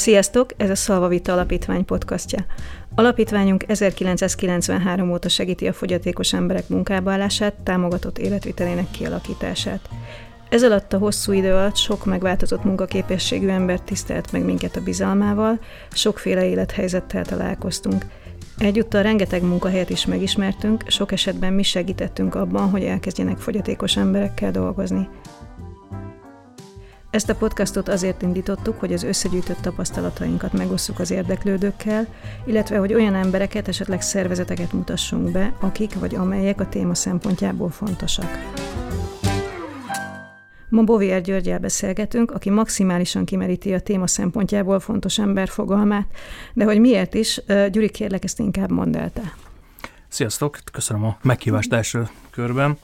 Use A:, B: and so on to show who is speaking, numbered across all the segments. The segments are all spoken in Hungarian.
A: Sziasztok, ez a Szalvavita Alapítvány podcastja. Alapítványunk 1993 óta segíti a fogyatékos emberek munkába támogatott életvitelének kialakítását. Ez alatt a hosszú idő alatt sok megváltozott munkaképességű ember tisztelt meg minket a bizalmával, sokféle élethelyzettel találkoztunk. Egyúttal rengeteg munkahelyet is megismertünk, sok esetben mi segítettünk abban, hogy elkezdjenek fogyatékos emberekkel dolgozni. Ezt a podcastot azért indítottuk, hogy az összegyűjtött tapasztalatainkat megosszuk az érdeklődőkkel, illetve hogy olyan embereket, esetleg szervezeteket mutassunk be, akik vagy amelyek a téma szempontjából fontosak. Ma Bovier Györgyel beszélgetünk, aki maximálisan kimeríti a téma szempontjából fontos ember fogalmát, de hogy miért is, Gyuri, kérlek, ezt inkább mondd el te.
B: Sziasztok, köszönöm a meghívást első körben.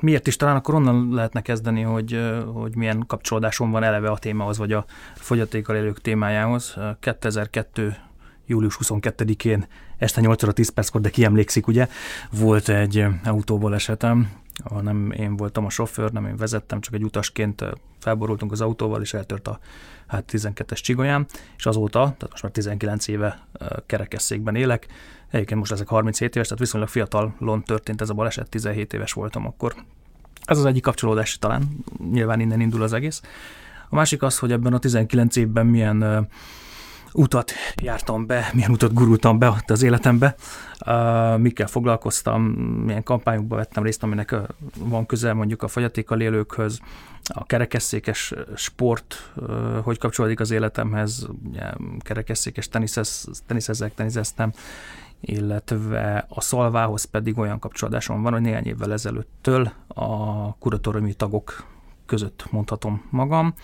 B: Miért is? Talán akkor onnan lehetne kezdeni, hogy, hogy milyen kapcsolódásom van eleve a témához, vagy a fogyatékkal élők témájához. 2002 július 22-én este 8 óra 10 perckor, de ki emlékszik, ugye, volt egy autóból esetem, ahol nem én voltam a sofőr, nem én vezettem, csak egy utasként felborultunk az autóval, és eltört a hát 12-es csigolyám, és azóta, tehát most már 19 éve kerekesszékben élek, Egyébként most ezek 37 éves, tehát viszonylag fiatalon történt ez a baleset, 17 éves voltam akkor. Ez az egyik kapcsolódás talán, nyilván innen indul az egész. A másik az, hogy ebben a 19 évben milyen uh, utat jártam be, milyen utat gurultam be ott az életembe, uh, mikkel foglalkoztam, milyen kampányokba vettem részt, aminek van közel mondjuk a fogyatékkal élőkhöz, a kerekesszékes sport, uh, hogy kapcsolódik az életemhez, ugye, kerekesszékes teniszez, teniszezek, teniszeztem, illetve a szalvához pedig olyan kapcsolódásom van, hogy néhány évvel ezelőttől a kuratóriumi tagok között mondhatom magam,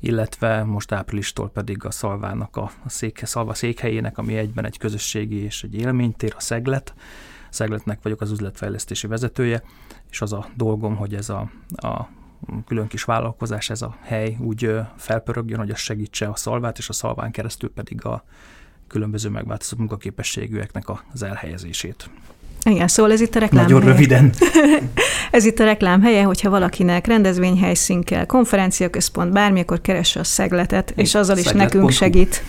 B: illetve most áprilistól pedig a Szalvának a, széke, Szalva székhelyének, ami egyben egy közösségi és egy élménytér, a Szeglet. Szegletnek vagyok az üzletfejlesztési vezetője, és az a dolgom, hogy ez a, a külön kis vállalkozás, ez a hely úgy felpörögjön, hogy az segítse a szalvát, és a szalván keresztül pedig a különböző megváltozott munkaképességűeknek az elhelyezését.
A: Igen, szóval ez itt a reklám
B: Nagyon
A: helye.
B: röviden.
A: ez itt a reklám helye, hogyha valakinek rendezvényhelyszín kell, konferenciaközpont, bármi, akkor keresse a szegletet, és azzal is nekünk segít.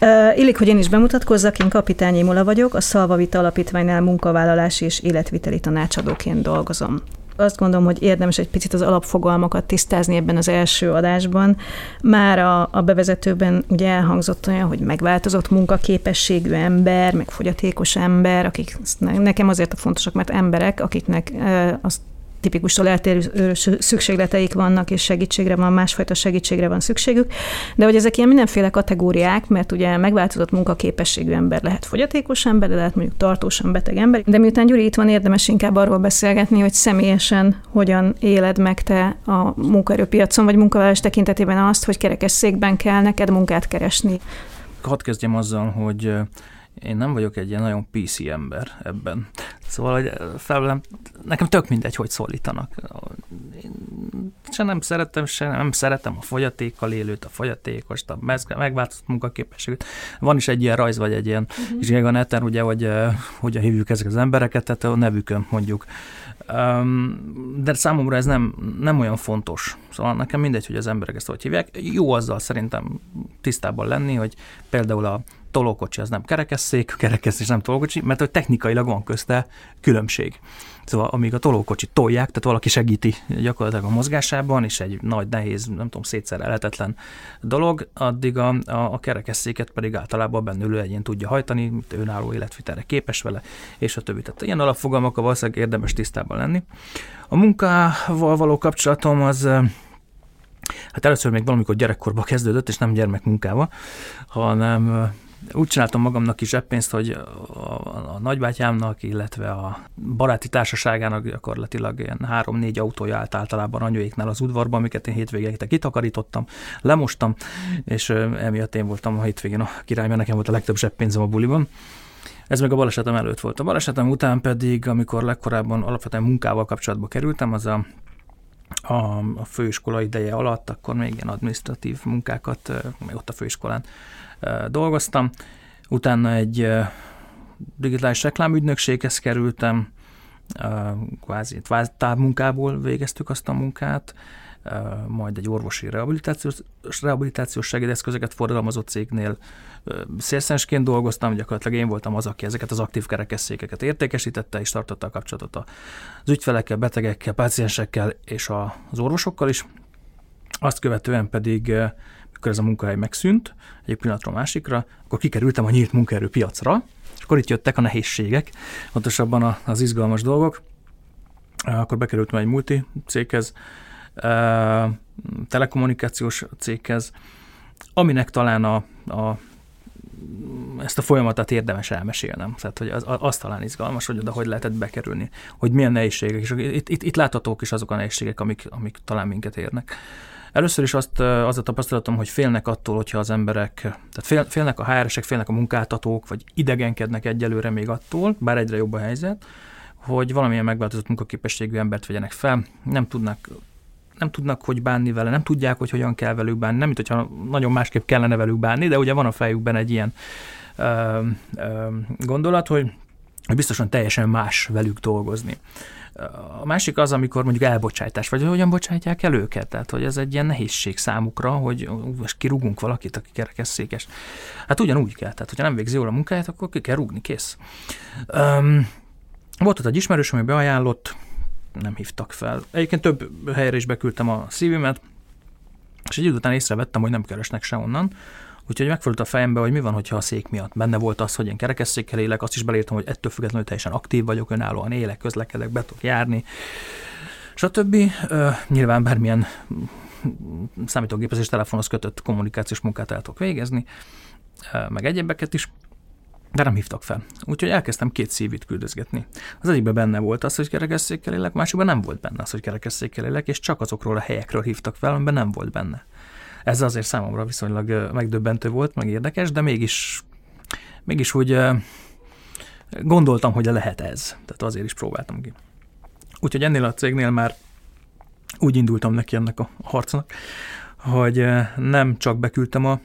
A: Uh, illik, hogy én is bemutatkozzak, én Kapitányi Mula vagyok, a Szalvavita Alapítványnál munkavállalási és életviteli tanácsadóként dolgozom azt gondolom, hogy érdemes egy picit az alapfogalmakat tisztázni ebben az első adásban. Már a, a bevezetőben ugye elhangzott olyan, hogy megváltozott munkaképességű ember, meg fogyatékos ember, akik nekem azért a fontosak, mert emberek, akiknek azt tipikustól eltérő szükségleteik vannak, és segítségre van, másfajta segítségre van szükségük, de hogy ezek ilyen mindenféle kategóriák, mert ugye megváltozott munkaképességű ember lehet fogyatékos ember, de lehet mondjuk tartósan beteg ember, de miután Gyuri itt van, érdemes inkább arról beszélgetni, hogy személyesen hogyan éled meg te a munkaerőpiacon, vagy munkavállalás tekintetében azt, hogy kerekesszékben kell neked munkát keresni.
B: Hadd kezdjem azzal, hogy én nem vagyok egy ilyen nagyon PC ember ebben. Szóval, hogy felvelem, nekem tök mindegy, hogy szólítanak. Én se nem szeretem, se nem szeretem a fogyatékkal élőt, a fogyatékost, a megváltozott munkaképességet. Van is egy ilyen rajz, vagy egy ilyen uh-huh. Mhm. zség a neten, ugye, hogy hogyan hívjuk ezek az embereket, tehát a nevükön mondjuk. De számomra ez nem, nem olyan fontos. Szóval nekem mindegy, hogy az emberek ezt hogy hívják. Jó azzal szerintem tisztában lenni, hogy például a tolókocsi az nem kerekesszék, kerekesszék nem tolókocsi, mert hogy technikailag van közte különbség. Szóval amíg a tolókocsi tolják, tehát valaki segíti gyakorlatilag a mozgásában, és egy nagy, nehéz, nem tudom, szétszerelhetetlen dolog, addig a, a, a kerekesszéket pedig általában bennülő egyén tudja hajtani, mint önálló életvitelre képes vele, és a többi. Tehát ilyen alapfogalmakkal valószínűleg érdemes tisztában lenni. A munkával való kapcsolatom az Hát először még valamikor gyerekkorban kezdődött, és nem gyermekmunkával, hanem úgy csináltam magamnak is zseppénzt, hogy a, a nagybátyámnak, illetve a baráti társaságának gyakorlatilag ilyen három-négy autója állt általában anyuéknál az udvarban, amiket én hétvégén kitakarítottam, lemostam, és emiatt én voltam a hétvégén a király, mert nekem volt a legtöbb zseppénzem a buliban. Ez meg a balesetem előtt volt. A balesetem után pedig, amikor legkorábban alapvetően munkával kapcsolatba kerültem, az a a, a főiskola ideje alatt, akkor még ilyen administratív munkákat, még ott a főiskolán dolgoztam. Utána egy digitális reklámügynökséghez kerültem, kvázi távmunkából végeztük azt a munkát, majd egy orvosi rehabilitációs, rehabilitációs segédeszközöket forgalmazott cégnél szélszensként dolgoztam, gyakorlatilag én voltam az, aki ezeket az aktív kerekesszékeket értékesítette, és tartotta a kapcsolatot az ügyfelekkel, betegekkel, páciensekkel és az orvosokkal is. Azt követően pedig, mikor ez a munkahely megszűnt, egy pillanatról másikra, akkor kikerültem a nyílt munkaerőpiacra, és akkor itt jöttek a nehézségek, pontosabban az izgalmas dolgok. Akkor bekerültem egy multi céghez, telekommunikációs céghez, aminek talán a, a ezt a folyamatot érdemes elmesélnem. Tehát, hogy az, az talán izgalmas, hogy oda hogy lehetett bekerülni, hogy milyen nehézségek, és itt, itt, itt láthatók is azok a nehézségek, amik, amik talán minket érnek. Először is azt, az a tapasztalatom, hogy félnek attól, hogyha az emberek, tehát fél, félnek a HR-esek, félnek a munkáltatók, vagy idegenkednek egyelőre még attól, bár egyre jobb a helyzet, hogy valamilyen megváltozott munkaképességű embert vegyenek fel, nem tudnak nem tudnak, hogy bánni vele, nem tudják, hogy hogyan kell velük bánni, nem, mint hogyha nagyon másképp kellene velük bánni, de ugye van a fejükben egy ilyen ö, ö, gondolat, hogy biztosan teljesen más velük dolgozni. A másik az, amikor mondjuk elbocsátás, vagy hogyan bocsátják el őket, tehát hogy ez egy ilyen nehézség számukra, hogy most kirúgunk valakit, aki kerekesszékes. Hát ugyanúgy kell, tehát hogyha nem végzi jól a munkáját, akkor ki kell rúgni, kész. Um, volt ott egy ismerős, ami beajánlott, nem hívtak fel. Egyébként több helyre is beküldtem a szívemet, és egy idő után észrevettem, hogy nem keresnek se onnan, Úgyhogy megfordult a fejembe, hogy mi van, hogyha a szék miatt. Benne volt az, hogy én kerekesszékkel élek, azt is belírtam, hogy ettől függetlenül teljesen aktív vagyok, önállóan élek, közlekedek, be tudok járni, stb. Nyilván bármilyen számítógépes és telefonhoz kötött kommunikációs munkát el tudok végezni, meg egyébeket is de nem hívtak fel. Úgyhogy elkezdtem két szívit küldözgetni. Az egyikben benne volt az, hogy kerekesszékkel élek, másikban nem volt benne az, hogy kerekesszékkel élek, és csak azokról a helyekről hívtak fel, amiben nem volt benne. Ez azért számomra viszonylag megdöbbentő volt, meg érdekes, de mégis, mégis úgy gondoltam, hogy lehet ez. Tehát azért is próbáltam ki. Úgyhogy ennél a cégnél már úgy indultam neki ennek a harcnak, hogy nem csak beküldtem a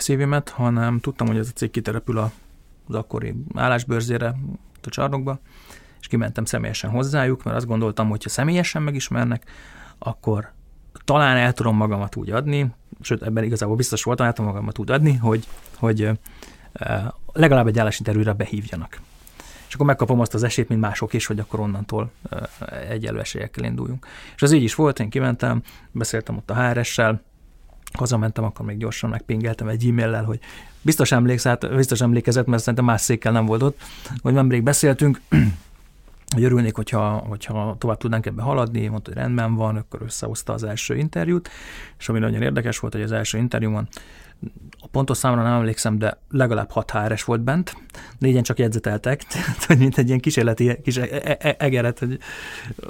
B: szívemet, hanem tudtam, hogy ez a cég kiterepül az akkori állásbőrzére, a csarnokba, és kimentem személyesen hozzájuk, mert azt gondoltam, hogy ha személyesen megismernek, akkor talán el tudom magamat úgy adni, sőt, ebben igazából biztos voltam, el tudom magamat úgy adni, hogy, hogy legalább egy állásinterjúra behívjanak. És akkor megkapom azt az esélyt, mint mások is, hogy akkor onnantól egyenlő esélyekkel induljunk. És az így is volt, én kimentem, beszéltem ott a HRS-sel, hazamentem, akkor még gyorsan megpingeltem egy e-maillel, hogy biztos emléksz, hát biztos emlékezett, mert szerintem más székkel nem volt ott, hogy nemrég beszéltünk, hogy örülnék, hogyha, hogyha tovább tudnánk ebbe haladni, mondta, hogy rendben van, akkor összehozta az első interjút, és ami nagyon érdekes volt, hogy az első interjúban pontos számra nem emlékszem, de legalább 6 HRS volt bent, négyen csak jegyzeteltek, tehát mint egy ilyen kísérleti kis e- e- e- egeret, hogy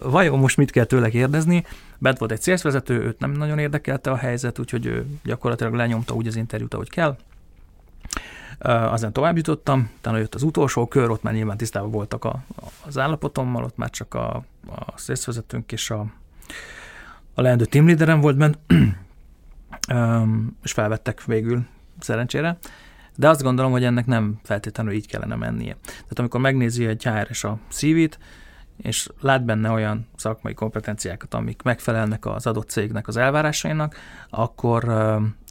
B: vajon most mit kell tőle kérdezni. Bent volt egy célszvezető, őt nem nagyon érdekelte a helyzet, úgyhogy ő gyakorlatilag lenyomta úgy az interjút, ahogy kell. Azon tovább jutottam, utána jött az utolsó kör, ott már nyilván tisztában voltak a, az állapotommal, ott már csak a, a szélszvezetőnk és a, a leendő team leaderem volt bent, és felvettek végül szerencsére. De azt gondolom, hogy ennek nem feltétlenül így kellene mennie. Tehát amikor megnézi egy HR a szívét, és lát benne olyan szakmai kompetenciákat, amik megfelelnek az adott cégnek az elvárásainak, akkor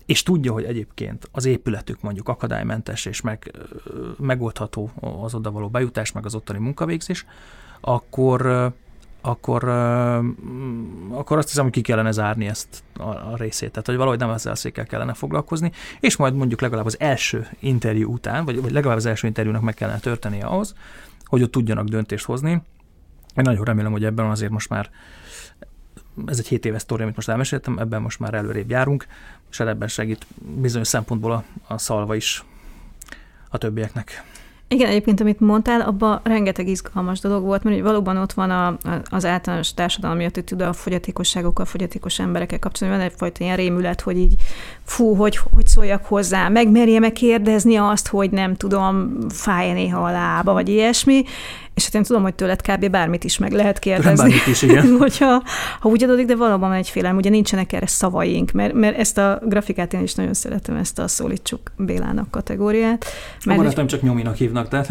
B: és tudja, hogy egyébként az épületük mondjuk akadálymentes és meg, megoldható az oda való bejutás, meg az ottani munkavégzés, akkor akkor, akkor azt hiszem, hogy ki kellene zárni ezt a, a részét. Tehát, hogy valahogy nem ezzel székkel kellene foglalkozni, és majd mondjuk legalább az első interjú után, vagy, vagy legalább az első interjúnak meg kellene történnie ahhoz, hogy ott tudjanak döntést hozni. Én nagyon remélem, hogy ebben azért most már ez egy 7 éves sztori, amit most elmeséltem, ebben most már előrébb járunk, és ebben segít bizonyos szempontból a, a szalva is a többieknek.
A: Igen, egyébként, amit mondtál, abban rengeteg izgalmas dolog volt, mert valóban ott van a, az általános társadalmi attitűd a fogyatékosságokkal, fogyatékos emberekkel kapcsolatban, van egyfajta ilyen rémület, hogy így fú, hogy, hogy szóljak hozzá, megmerje meg kérdezni azt, hogy nem tudom, fáj néha a lába, vagy ilyesmi, És hát én tudom, hogy tőled kb. bármit is meg lehet kérdezni.
B: Bármit is, igen.
A: Hogyha, ha úgy adódik, de valóban egy félelem, ugye nincsenek erre szavaink, mert, mert ezt a grafikát én is nagyon szeretem, ezt a szólítsuk Bélának kategóriát.
B: Mert a barátom csak nyominak hívnak, tehát...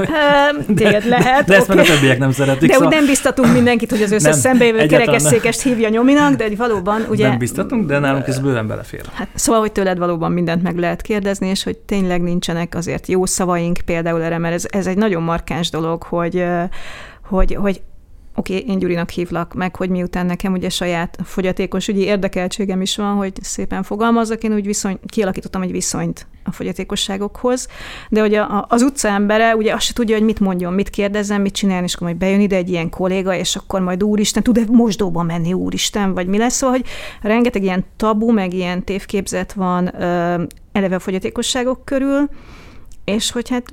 A: Téged lehet.
B: De, de ezt okay. a többiek nem szeretik.
A: De szóval... úgy nem biztatunk mindenkit, hogy az összes szembejövő kerekesszékest hívja nyominak, de valóban ugye...
B: Nem biztatunk, de nálunk ez bőven belefér.
A: Hát, szóval, hogy tőled valóban mindent meg lehet kérdezni, és hogy tényleg nincsenek azért jó szavaink például erre, mert ez, ez egy nagyon markáns dolog, hogy, hogy, hogy oké, okay, én Gyurinak hívlak meg, hogy miután nekem ugye saját fogyatékos ügyi érdekeltségem is van, hogy szépen fogalmazzak, én úgy viszony, kialakítottam egy viszonyt a fogyatékosságokhoz, de a, az utca embere ugye azt se tudja, hogy mit mondjon, mit kérdezzen, mit csinálni, és akkor majd bejön ide egy ilyen kolléga, és akkor majd úristen, tud-e mosdóba menni úristen, vagy mi lesz, szóval, hogy rengeteg ilyen tabu, meg ilyen tévképzet van ö, eleve a fogyatékosságok körül, és hogy hát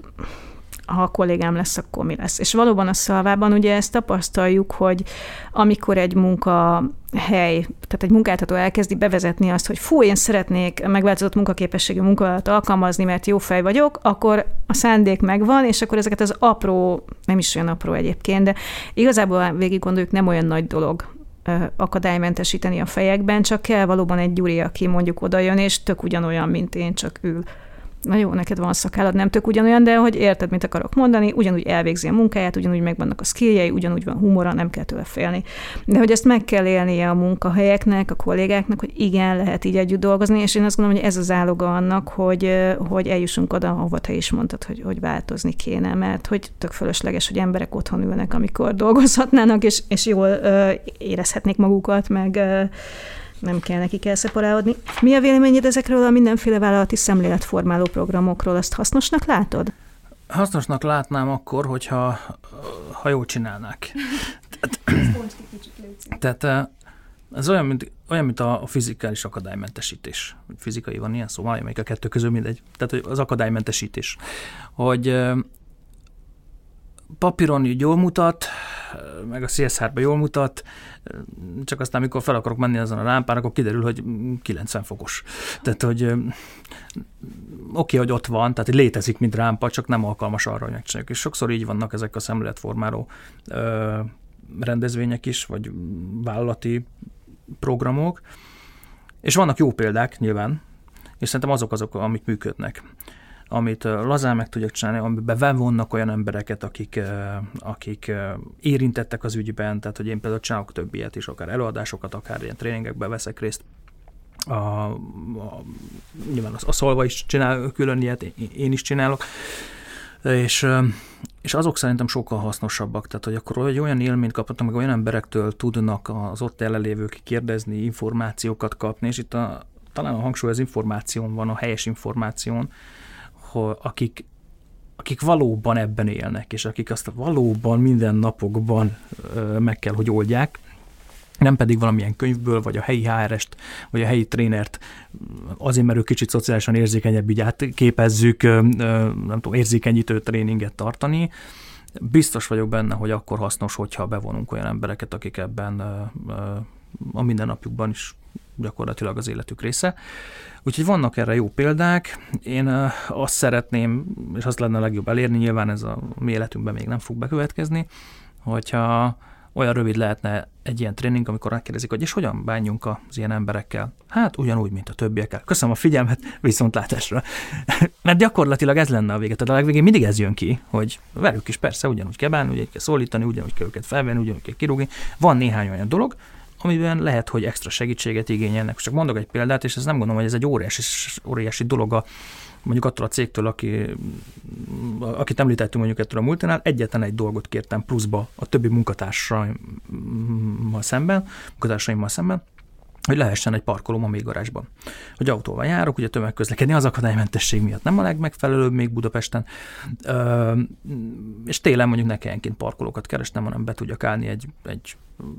A: ha a kollégám lesz, akkor mi lesz. És valóban a szalvában ugye ezt tapasztaljuk, hogy amikor egy munkahely, tehát egy munkáltató elkezdi bevezetni azt, hogy fú, én szeretnék megváltozott munkaképességű munkahelyet alkalmazni, mert jó fej vagyok, akkor a szándék megvan, és akkor ezeket az apró, nem is olyan apró egyébként, de igazából végig gondoljuk, nem olyan nagy dolog akadálymentesíteni a fejekben, csak kell valóban egy gyuri, aki mondjuk oda jön, és tök ugyanolyan, mint én, csak ül na jó, neked van szakállad, nem tök ugyanolyan, de hogy érted, mit akarok mondani, ugyanúgy elvégzi a munkáját, ugyanúgy megvannak a skilljei, ugyanúgy van humora, nem kell tőle félni. De hogy ezt meg kell élnie a munkahelyeknek, a kollégáknak, hogy igen, lehet így együtt dolgozni, és én azt gondolom, hogy ez az áloga annak, hogy, hogy eljussunk oda, ahova te is mondtad, hogy, hogy változni kéne, mert hogy tök fölösleges, hogy emberek otthon ülnek, amikor dolgozhatnának, és, és jól ö, érezhetnék magukat, meg ö, nem kell nekik elszeparálódni. Mi a véleményed ezekről a mindenféle vállalati szemléletformáló programokról? Azt hasznosnak látod?
B: Hasznosnak látnám akkor, hogyha ha jól csinálnák. Tehát, tehát ez olyan, mint, olyan, mint a, fizikális akadálymentesítés. Fizikai van ilyen szó, valamelyik a kettő közül mindegy. Tehát az akadálymentesítés. Hogy papíron így jól mutat, meg a CSR-ben jól mutat, csak aztán, amikor fel akarok menni azon a lámpán, akkor kiderül, hogy 90 fokos. Tehát, hogy oké, hogy ott van, tehát létezik, mint rámpa, csak nem alkalmas arra, hogy megcsináljuk. És sokszor így vannak ezek a szemléletformáló rendezvények is, vagy vállalati programok, és vannak jó példák nyilván, és szerintem azok azok, amik működnek amit lazán meg tudjak csinálni, amiben bevonnak olyan embereket, akik, akik érintettek az ügyben, tehát hogy én például csinálok több ilyet is, akár előadásokat, akár ilyen tréningekben veszek részt, a, a, nyilván a, a Szolva is csinál külön ilyet, én is csinálok, és, és azok szerintem sokkal hasznosabbak, tehát hogy akkor egy olyan élményt kaphatunk, meg olyan emberektől tudnak az ott jelenlévők kérdezni, információkat kapni, és itt a, talán a hangsúly az információn van, a helyes információn, akik, akik valóban ebben élnek, és akik azt valóban minden napokban meg kell, hogy oldják, nem pedig valamilyen könyvből, vagy a helyi HR-est, vagy a helyi trénert azért, mert ő kicsit szociálisan érzékenyebb, így átképezzük, nem tudom, érzékenyítő tréninget tartani. Biztos vagyok benne, hogy akkor hasznos, hogyha bevonunk olyan embereket, akik ebben a mindennapjukban is gyakorlatilag az életük része. Úgyhogy vannak erre jó példák. Én azt szeretném, és azt lenne a legjobb elérni, nyilván ez a mi életünkben még nem fog bekövetkezni, hogyha olyan rövid lehetne egy ilyen tréning, amikor megkérdezik, hogy és hogyan bánjunk az ilyen emberekkel? Hát ugyanúgy, mint a többiekkel. Köszönöm a figyelmet, viszontlátásra. Mert gyakorlatilag ez lenne a vége. Tehát a legvégén mindig ez jön ki, hogy velük is persze ugyanúgy kell bánni, ugyanúgy kell szólítani, ugyanúgy kell őket felvenni, ugyanúgy kell kirúgni. Van néhány olyan dolog, amiben lehet, hogy extra segítséget igényelnek. Csak mondok egy példát, és ez nem gondolom, hogy ez egy óriási, óriási dolog a, mondjuk attól a cégtől, aki, akit említettünk mondjuk ettől a multinál, egyetlen egy dolgot kértem pluszba a többi munkatársaimmal szemben, munkatársaimmal szemben, hogy lehessen egy parkolóm a még garázsban. Hogy autóval járok, ugye tömegközlekedni az akadálymentesség miatt nem a legmegfelelőbb még Budapesten, ö, és télen mondjuk ne kelljen parkolókat keresnem, hanem be tudjak állni egy, egy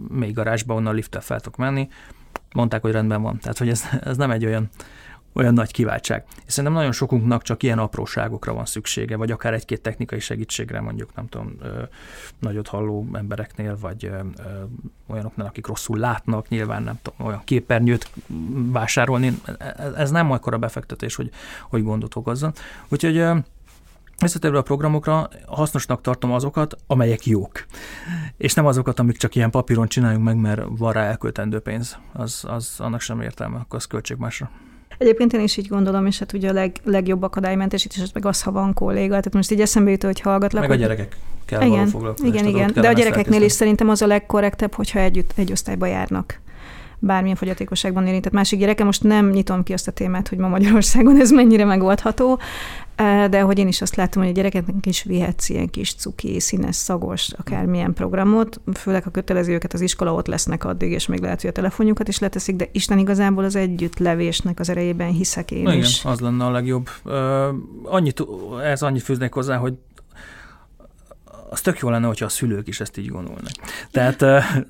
B: még garázsba, onnan lifttel fel tudok menni. Mondták, hogy rendben van. Tehát, hogy ez, ez nem egy olyan olyan nagy kiváltság. És szerintem nagyon sokunknak csak ilyen apróságokra van szüksége, vagy akár egy-két technikai segítségre, mondjuk nem tudom, ö, nagyot halló embereknél, vagy ö, olyanoknál, akik rosszul látnak, nyilván nem tudom, olyan képernyőt vásárolni, ez nem akkora befektetés, hogy, hogy gondot okozzon. Úgyhogy ö, Visszatérve a programokra, hasznosnak tartom azokat, amelyek jók. És nem azokat, amik csak ilyen papíron csináljunk meg, mert van rá elköltendő pénz. Az, az annak sem értelme, akkor az költség másra.
A: Egyébként én is így gondolom, és hát ugye a leg, legjobb akadálymentesítés, meg az, ha van kolléga. Tehát most így eszembe jut, hogy hallgatlak.
B: Meg a gyerekek kell
A: igen, igen, igen. De a gyerekeknél is szerintem az a legkorrektebb, hogyha együtt egy osztályba járnak bármilyen fogyatékosságban érintett másik gyereke. Most nem nyitom ki azt a témát, hogy ma Magyarországon ez mennyire megoldható, de hogy én is azt látom, hogy a gyerekeknek is vihetsz ilyen kis cuki, színes, szagos, akármilyen programot, főleg a kötelező őket az iskola ott lesznek addig, és még lehet, hogy a telefonjukat is leteszik, de Isten igazából az együttlevésnek az erejében hiszek én
B: Na
A: is.
B: Igen, az lenne a legjobb. Annyit, ez annyit fűznék hozzá, hogy az tök jó lenne, hogyha a szülők is ezt így gondolnak. Tehát,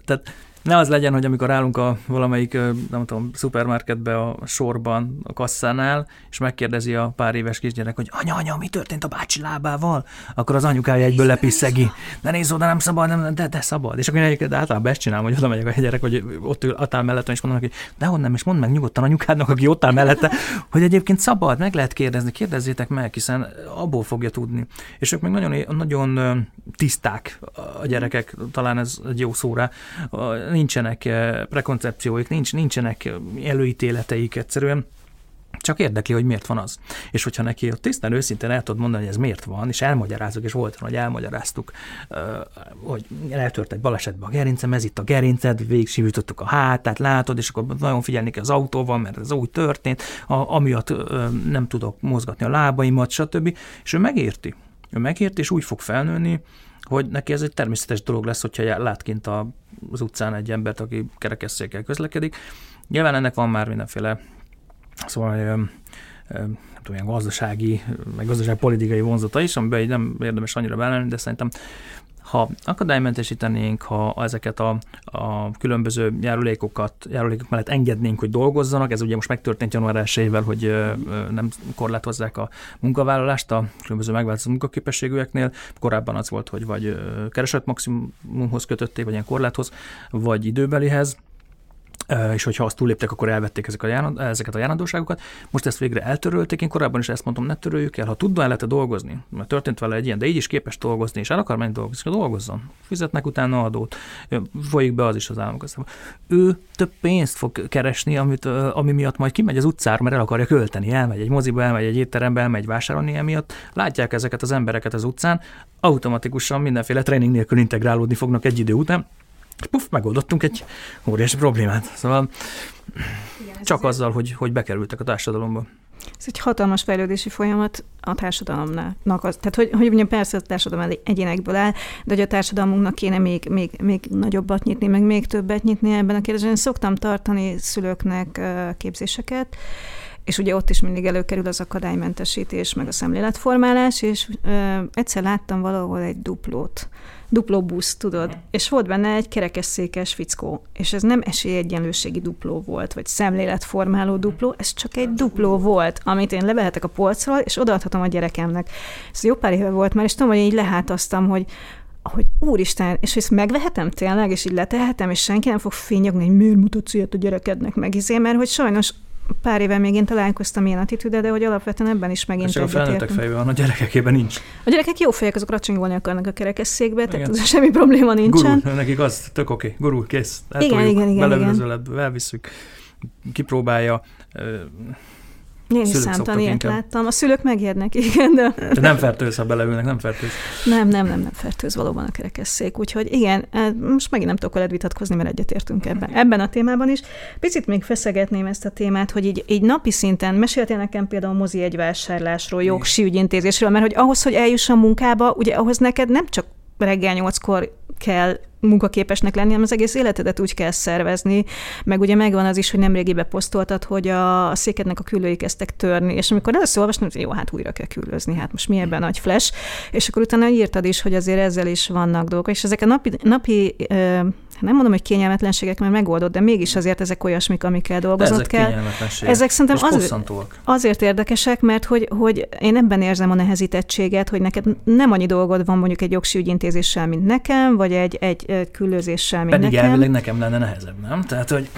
B: tehát ne az legyen, hogy amikor állunk a valamelyik, nem tudom, szupermarketbe a sorban, a kasszánál, és megkérdezi a pár éves kisgyerek, hogy anya, anya, mi történt a bácsi lábával? Akkor az anyukája egyből lepiszegi. De nézd oda, nem szabad, nem, de, de szabad. És akkor egyébként általában ezt csinálom, hogy oda megyek a gyerek, hogy ott ül atál mellettem, és mondom neki, de honnan nem, és mondd meg nyugodtan anyukádnak, aki ott áll mellette, hogy egyébként szabad, meg lehet kérdezni, kérdezzétek meg, hiszen abból fogja tudni. És ők meg nagyon, nagyon tiszták a gyerekek, talán ez egy jó szóra, nincsenek eh, prekoncepcióik, nincs, nincsenek eh, előítéleteik egyszerűen, csak érdekli, hogy miért van az. És hogyha neki ott tisztán őszintén el tudod mondani, hogy ez miért van, és elmagyarázok, és volt hogy elmagyaráztuk, eh, hogy eltört egy balesetbe a gerincem, ez itt a gerinced, végigsivítottuk a hátát, látod, és akkor nagyon figyelni kell az autóval, mert ez úgy történt, amiatt nem tudok mozgatni a lábaimat, stb. És ő megérti. Ő megérti, és úgy fog felnőni, hogy neki ez egy természetes dolog lesz, hogyha lát kint az utcán egy embert, aki kerekesszékkel közlekedik. Nyilván ennek van már mindenféle, szóval nem tudom, ilyen gazdasági, meg gazdaságpolitikai vonzata is, amiben nem érdemes annyira belemenni, de szerintem ha akadálymentesítenénk, ha ezeket a, a különböző járulékokat, járulékok mellett engednénk, hogy dolgozzanak, ez ugye most megtörtént január 1 hogy nem korlátozzák a munkavállalást a különböző megváltozott munkaképességűeknél. Korábban az volt, hogy vagy keresett maximumhoz kötötték, vagy ilyen korláthoz, vagy időbelihez és hogyha azt túléptek, akkor elvették ezek a járand, ezeket a járandóságokat. Most ezt végre eltörölték, én korábban is ezt mondtam, ne töröljük el. Ha tudna el lehet dolgozni, mert történt vele egy ilyen, de így is képes dolgozni, és el akar menni dolgozni, dolgozzon. Fizetnek utána adót, folyik be az is az államgazdába. Ő több pénzt fog keresni, amit, ami miatt majd kimegy az utcára, mert el akarja költeni, elmegy egy moziba, elmegy egy étterembe, elmegy vásárolni emiatt. Látják ezeket az embereket az utcán, automatikusan mindenféle tréning nélkül integrálódni fognak egy idő után, és puf, megoldottunk egy óriási problémát. Szóval Igen, csak azzal, hogy, hogy bekerültek a társadalomba.
A: Ez egy hatalmas fejlődési folyamat a társadalomnak. Az, tehát, hogy, hogy mondjam, persze a társadalom egyénekből áll, de hogy a társadalmunknak kéne még, még, még nagyobbat nyitni, meg még többet nyitni ebben a kérdésben. Én szoktam tartani szülőknek képzéseket, és ugye ott is mindig előkerül az akadálymentesítés, meg a szemléletformálás, és ö, egyszer láttam valahol egy duplót, dupló busz, tudod, és volt benne egy kerekesszékes fickó, és ez nem esélyegyenlőségi dupló volt, vagy szemléletformáló dupló, ez csak egy dupló volt, amit én levehetek a polcról, és odaadhatom a gyerekemnek. Ez jó pár éve volt már, és tudom, hogy így lehátaztam, hogy hogy úristen, és ezt megvehetem tényleg, és így letehetem, és senki nem fog fényegni, hogy miért mutatsz ilyet a gyerekednek meg, izé, mert hogy sajnos pár éve még én találkoztam ilyen attitűde, de hogy alapvetően ebben is megint
B: Csak a felnőttek fejében van, a gyerekekében nincs.
A: A gyerekek jó fejek, azok racsonyolni akarnak a kerekesszékbe, tehát az semmi probléma nincsen.
B: Guru, nekik az tök oké, okay. guru, kész. Igen, igen, igen, igen. elviszük, kipróbálja,
A: én is számtalan ilyet láttam. A szülők megijednek, igen, de...
B: de nem fertőz, ha beleülnek, nem fertőz.
A: Nem, nem, nem, nem fertőz valóban a kerekesszék. Úgyhogy igen, e, most megint nem tudok veled vitatkozni, mert egyetértünk ebben. Ebben a témában is. Picit még feszegetném ezt a témát, hogy így, így napi szinten meséltél nekem például mozi egy vásárlásról, jogsi ügyintézésről, mert hogy ahhoz, hogy eljuss a munkába, ugye ahhoz neked nem csak reggel nyolckor kell munkaképesnek lenni, hanem az egész életedet úgy kell szervezni, meg ugye megvan az is, hogy nemrégibe posztoltad, hogy a székednek a küllői kezdtek törni, és amikor először olvastam, hogy jó, hát újra kell küllözni, hát most mi ebben nagy flash, és akkor utána írtad is, hogy azért ezzel is vannak dolgok, és ezek a napi, napi nem mondom, hogy kényelmetlenségek, mert megoldott, de mégis azért ezek olyasmik, amikkel dolgoznod
B: ezek
A: kell. Ezek szerintem azért, azért érdekesek, mert hogy, hogy én ebben érzem a nehezítettséget, hogy neked nem annyi dolgod van mondjuk egy jogsi ügyintézéssel, mint nekem, vagy egy, egy küldőzéssel, mint
B: Pedig
A: nekem.
B: elvileg nekem lenne nehezebb, nem? Tehát, hogy...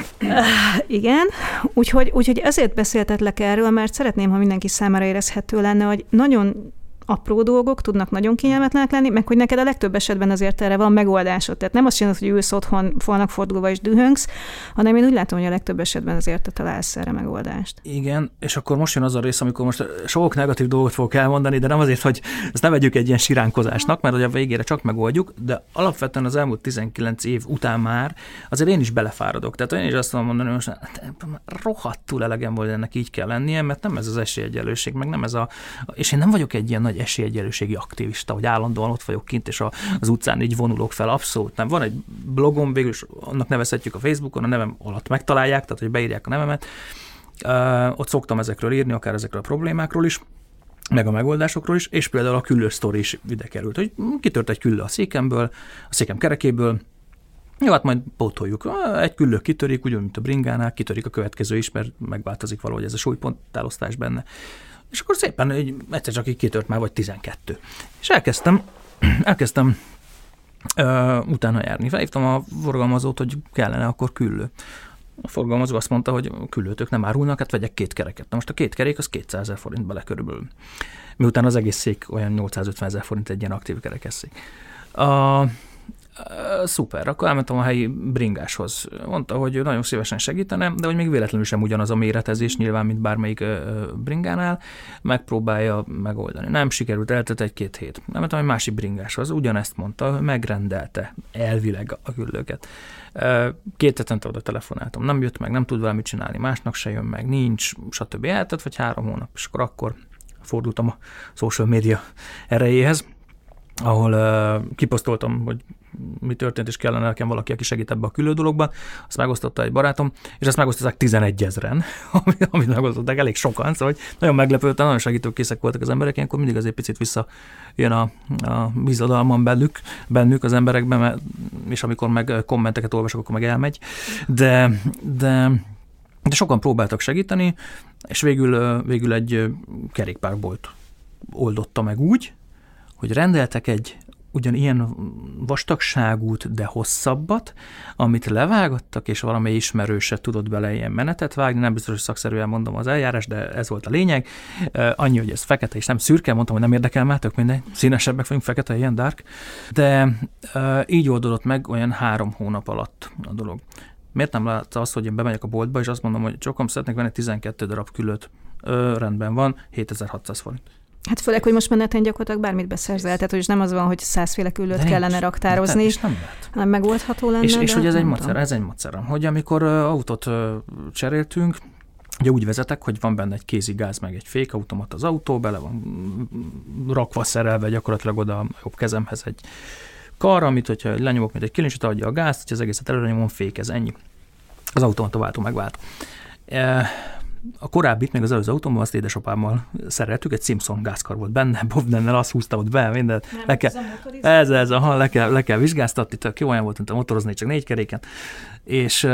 A: Igen, úgyhogy, úgyhogy ezért beszéltetlek erről, mert szeretném, ha mindenki számára érezhető lenne, hogy nagyon apró dolgok tudnak nagyon kényelmetlenek lenni, meg hogy neked a legtöbb esetben azért erre van megoldásod. Tehát nem azt csinálod, hogy ülsz otthon falnak fordulva és dühöngsz, hanem én úgy látom, hogy a legtöbb esetben azért te találsz erre megoldást.
B: Igen, és akkor most jön az a rész, amikor most sok negatív dolgot fogok elmondani, de nem azért, hogy ezt ne vegyük egy ilyen siránkozásnak, mert hogy a végére csak megoldjuk, de alapvetően az elmúlt 19 év után már azért én is belefáradok. Tehát én is azt mondom mondani, hogy most rohadtul elegem volt ennek így kell lennie, mert nem ez az esélyegyenlőség, meg nem ez a, és én nem vagyok egy ilyen nagy esélyegyenlőségi aktivista, hogy állandóan ott vagyok kint, és a, az utcán így vonulok fel, abszolút nem. Van egy blogom, végül is annak nevezhetjük a Facebookon, a nevem alatt megtalálják, tehát hogy beírják a nevemet. Uh, ott szoktam ezekről írni, akár ezekről a problémákról is, meg a megoldásokról is, és például a küllő sztori is ide került, hogy kitört egy küllő a székemből, a székem kerekéből, jó, hát majd pótoljuk. Egy küllő kitörik, ugyanúgy, mint a bringánál, kitörik a következő is, mert megváltozik valahogy ez a súlypontálosztás benne. És akkor szépen egy, egyszer csak így kitört már, vagy 12. És elkezdtem, elkezdtem ö, utána járni. Felhívtam a forgalmazót, hogy kellene akkor küllő. A forgalmazó azt mondta, hogy küllőtök nem árulnak, hát vegyek két kereket. Na most a két kerék az 200 ezer forint bele körülbelül. Miután az egész szék olyan 850 ezer forint egy ilyen aktív kerekesszék. A, szuper, akkor elmentem a helyi bringáshoz. Mondta, hogy nagyon szívesen segítene, de hogy még véletlenül sem ugyanaz a méretezés, nyilván, mint bármelyik bringánál, megpróbálja megoldani. Nem sikerült, eltett egy-két hét. Elmentem egy másik bringáshoz, ugyanezt mondta, megrendelte elvileg a küllőket. Két hetente oda telefonáltam, nem jött meg, nem tud vele mit csinálni, másnak se jön meg, nincs, stb. Eltett, vagy három hónap, és akkor akkor fordultam a social media erejéhez, ahol uh, kiposztoltam, hogy mi történt, és kellene nekem valaki, aki segít ebbe a külő dologban. Azt megosztotta egy barátom, és ezt megosztották 11 ezeren, amit megosztották elég sokan, szóval hogy nagyon meglepődtem, nagyon segítőkészek voltak az emberek, ilyenkor mindig azért picit vissza jön a, a bizadalmam bennük, bennük az emberekben, mert, és amikor meg kommenteket olvasok, akkor meg elmegy. De, de de sokan próbáltak segíteni, és végül, végül egy kerékpárbolt oldotta meg úgy, hogy rendeltek egy ugyanilyen vastagságút, de hosszabbat, amit levágattak, és valamely ismerőse tudott bele ilyen menetet vágni, nem biztos, hogy szakszerűen mondom az eljárás, de ez volt a lényeg. Annyi, hogy ez fekete és nem szürke, mondtam, hogy nem érdekel már, tök mindegy, színesebbek vagyunk, fekete, ilyen dark, de így oldódott meg olyan három hónap alatt a dolog. Miért nem látta azt, hogy én bemegyek a boltba, és azt mondom, hogy csokom, szeretnék venni 12 darab külöt. Rendben van, 7600 forint.
A: Hát főleg, hogy most meneten gyakorlatilag bármit beszerzel, tehát hogy nem az van, hogy százféle küllőt kellene raktározni,
B: és nem lehet.
A: hanem megoldható lenne.
B: És, és hogy ez egy macera, ez egy macera, hogy amikor autót cseréltünk, Ugye úgy vezetek, hogy van benne egy kézi gáz, meg egy fékautomat az autó, bele van rakva, szerelve gyakorlatilag oda a jobb kezemhez egy kar, amit, hogyha lenyomok, mint egy kilincset, adja a gázt, hogy az egészet előre nyomom, fékez, ennyi. Az automata váltó megvált a korábbit, még az előző autómban, azt édesapámmal szereltük, egy Simpson gázkar volt benne, Bob Dennel azt húzta ott be, mindent. Nem, le kell, ez, ez, aha, le kell, le kell vizsgáztatni, tök jó olyan volt, mint a motorozni, csak négy keréken. És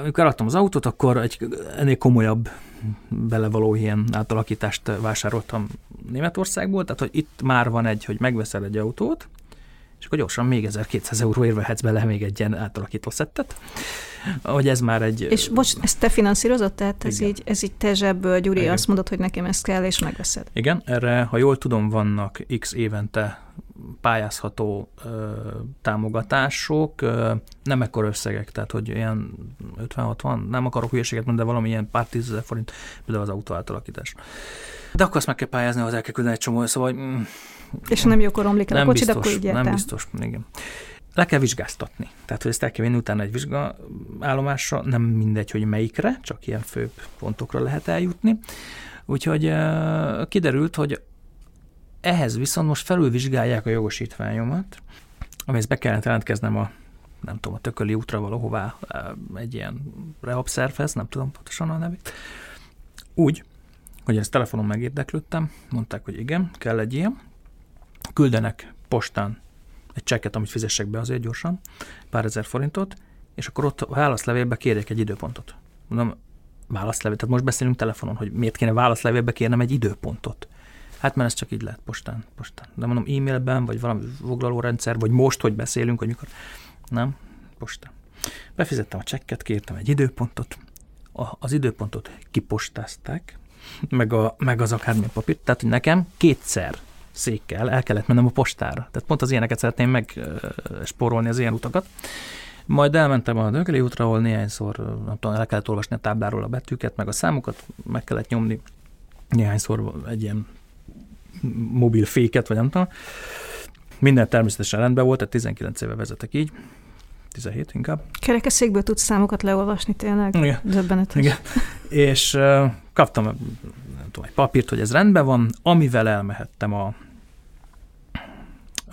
B: amikor eladtam az autót, akkor egy ennél komolyabb belevaló ilyen átalakítást vásároltam Németországból, tehát hogy itt már van egy, hogy megveszel egy autót, és akkor gyorsan még 1200 euró érvehetsz bele még egy ilyen átalakító szettet hogy ez már egy...
A: És most ezt te finanszírozott? Tehát ez így, ez így te zsebből, Gyuri, Igen. azt mondod, hogy nekem ezt kell, és megveszed.
B: Igen, erre, ha jól tudom, vannak x évente pályázható ö, támogatások, ö, nem ekkor összegek, tehát hogy ilyen 50-60, nem akarok hülyeséget mondani, de valami ilyen pár tízezer forint, például az autó átalakítás. De akkor azt meg kell pályázni, az el kell küldeni egy csomó, szóval... Mm,
A: és nem jókor romlik el
B: nem
A: a kocsid,
B: biztos,
A: akkor így
B: Nem biztos, igen le kell vizsgáztatni. Tehát, hogy ezt el kell vinni utána egy vizsgálomásra, nem mindegy, hogy melyikre, csak ilyen főbb pontokra lehet eljutni. Úgyhogy kiderült, hogy ehhez viszont most felülvizsgálják a jogosítványomat, amihez be kellett jelentkeznem a nem tudom, a tököli útra valahová egy ilyen rehabszervhez, nem tudom pontosan a nevét. Úgy, hogy ezt telefonon megérdeklődtem, mondták, hogy igen, kell egy ilyen, küldenek postán egy csekket, amit fizessek be azért gyorsan, pár ezer forintot, és akkor ott a válaszlevélbe kérjek egy időpontot. Mondom, válaszlevél, tehát most beszélünk telefonon, hogy miért kéne válaszlevélbe kérnem egy időpontot. Hát mert ez csak így lehet postán, postán. De mondom e-mailben, vagy valami foglalórendszer, vagy most, hogy beszélünk, hogy mikor. Nem, postán. Befizettem a csekket, kértem egy időpontot, a, az időpontot kipostázták, meg, a, meg az akármilyen papír. Tehát, hogy nekem kétszer székkel el kellett mennem a postára. Tehát pont az ilyeneket szeretném megspórolni, az ilyen utakat. Majd elmentem a Dögeli útra, ahol néhányszor nem tudom, el kellett olvasni a tábláról a betűket, meg a számokat, meg kellett nyomni néhányszor egy ilyen mobil féket, vagy nem tudom. Minden természetesen rendben volt, tehát 19 éve vezetek így. 17 inkább.
A: Kerekesszékből tudsz számokat leolvasni tényleg?
B: Igen.
A: Döbbenetes.
B: Igen. És uh, kaptam nem tudom, egy papírt, hogy ez rendben van, amivel elmehettem a,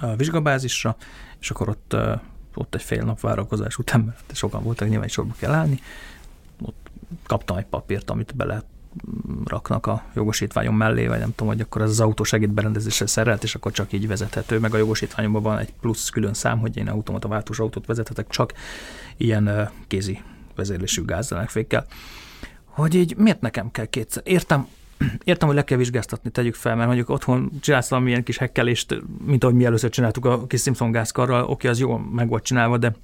B: a vizsgabázisra, és akkor ott, ott egy fél nap várakozás után, mert sokan voltak, nyilván sorba kell állni, ott kaptam egy papírt, amit bele raknak a jogosítványom mellé, vagy nem tudom, hogy akkor ez az autó segédberendezésre szerelt, és akkor csak így vezethető, meg a jogosítványomban van egy plusz külön szám, hogy én automata váltós autót vezethetek, csak ilyen kézi vezérlésű gázzelenfékkel. Hogy így miért nekem kell kétszer? Értem, értem, hogy le kell vizsgáztatni, tegyük fel, mert mondjuk otthon csinálsz valamilyen kis hekkelést, mint ahogy mi először csináltuk a kis Simpson gázkarral, oké, az jó meg volt csinálva, de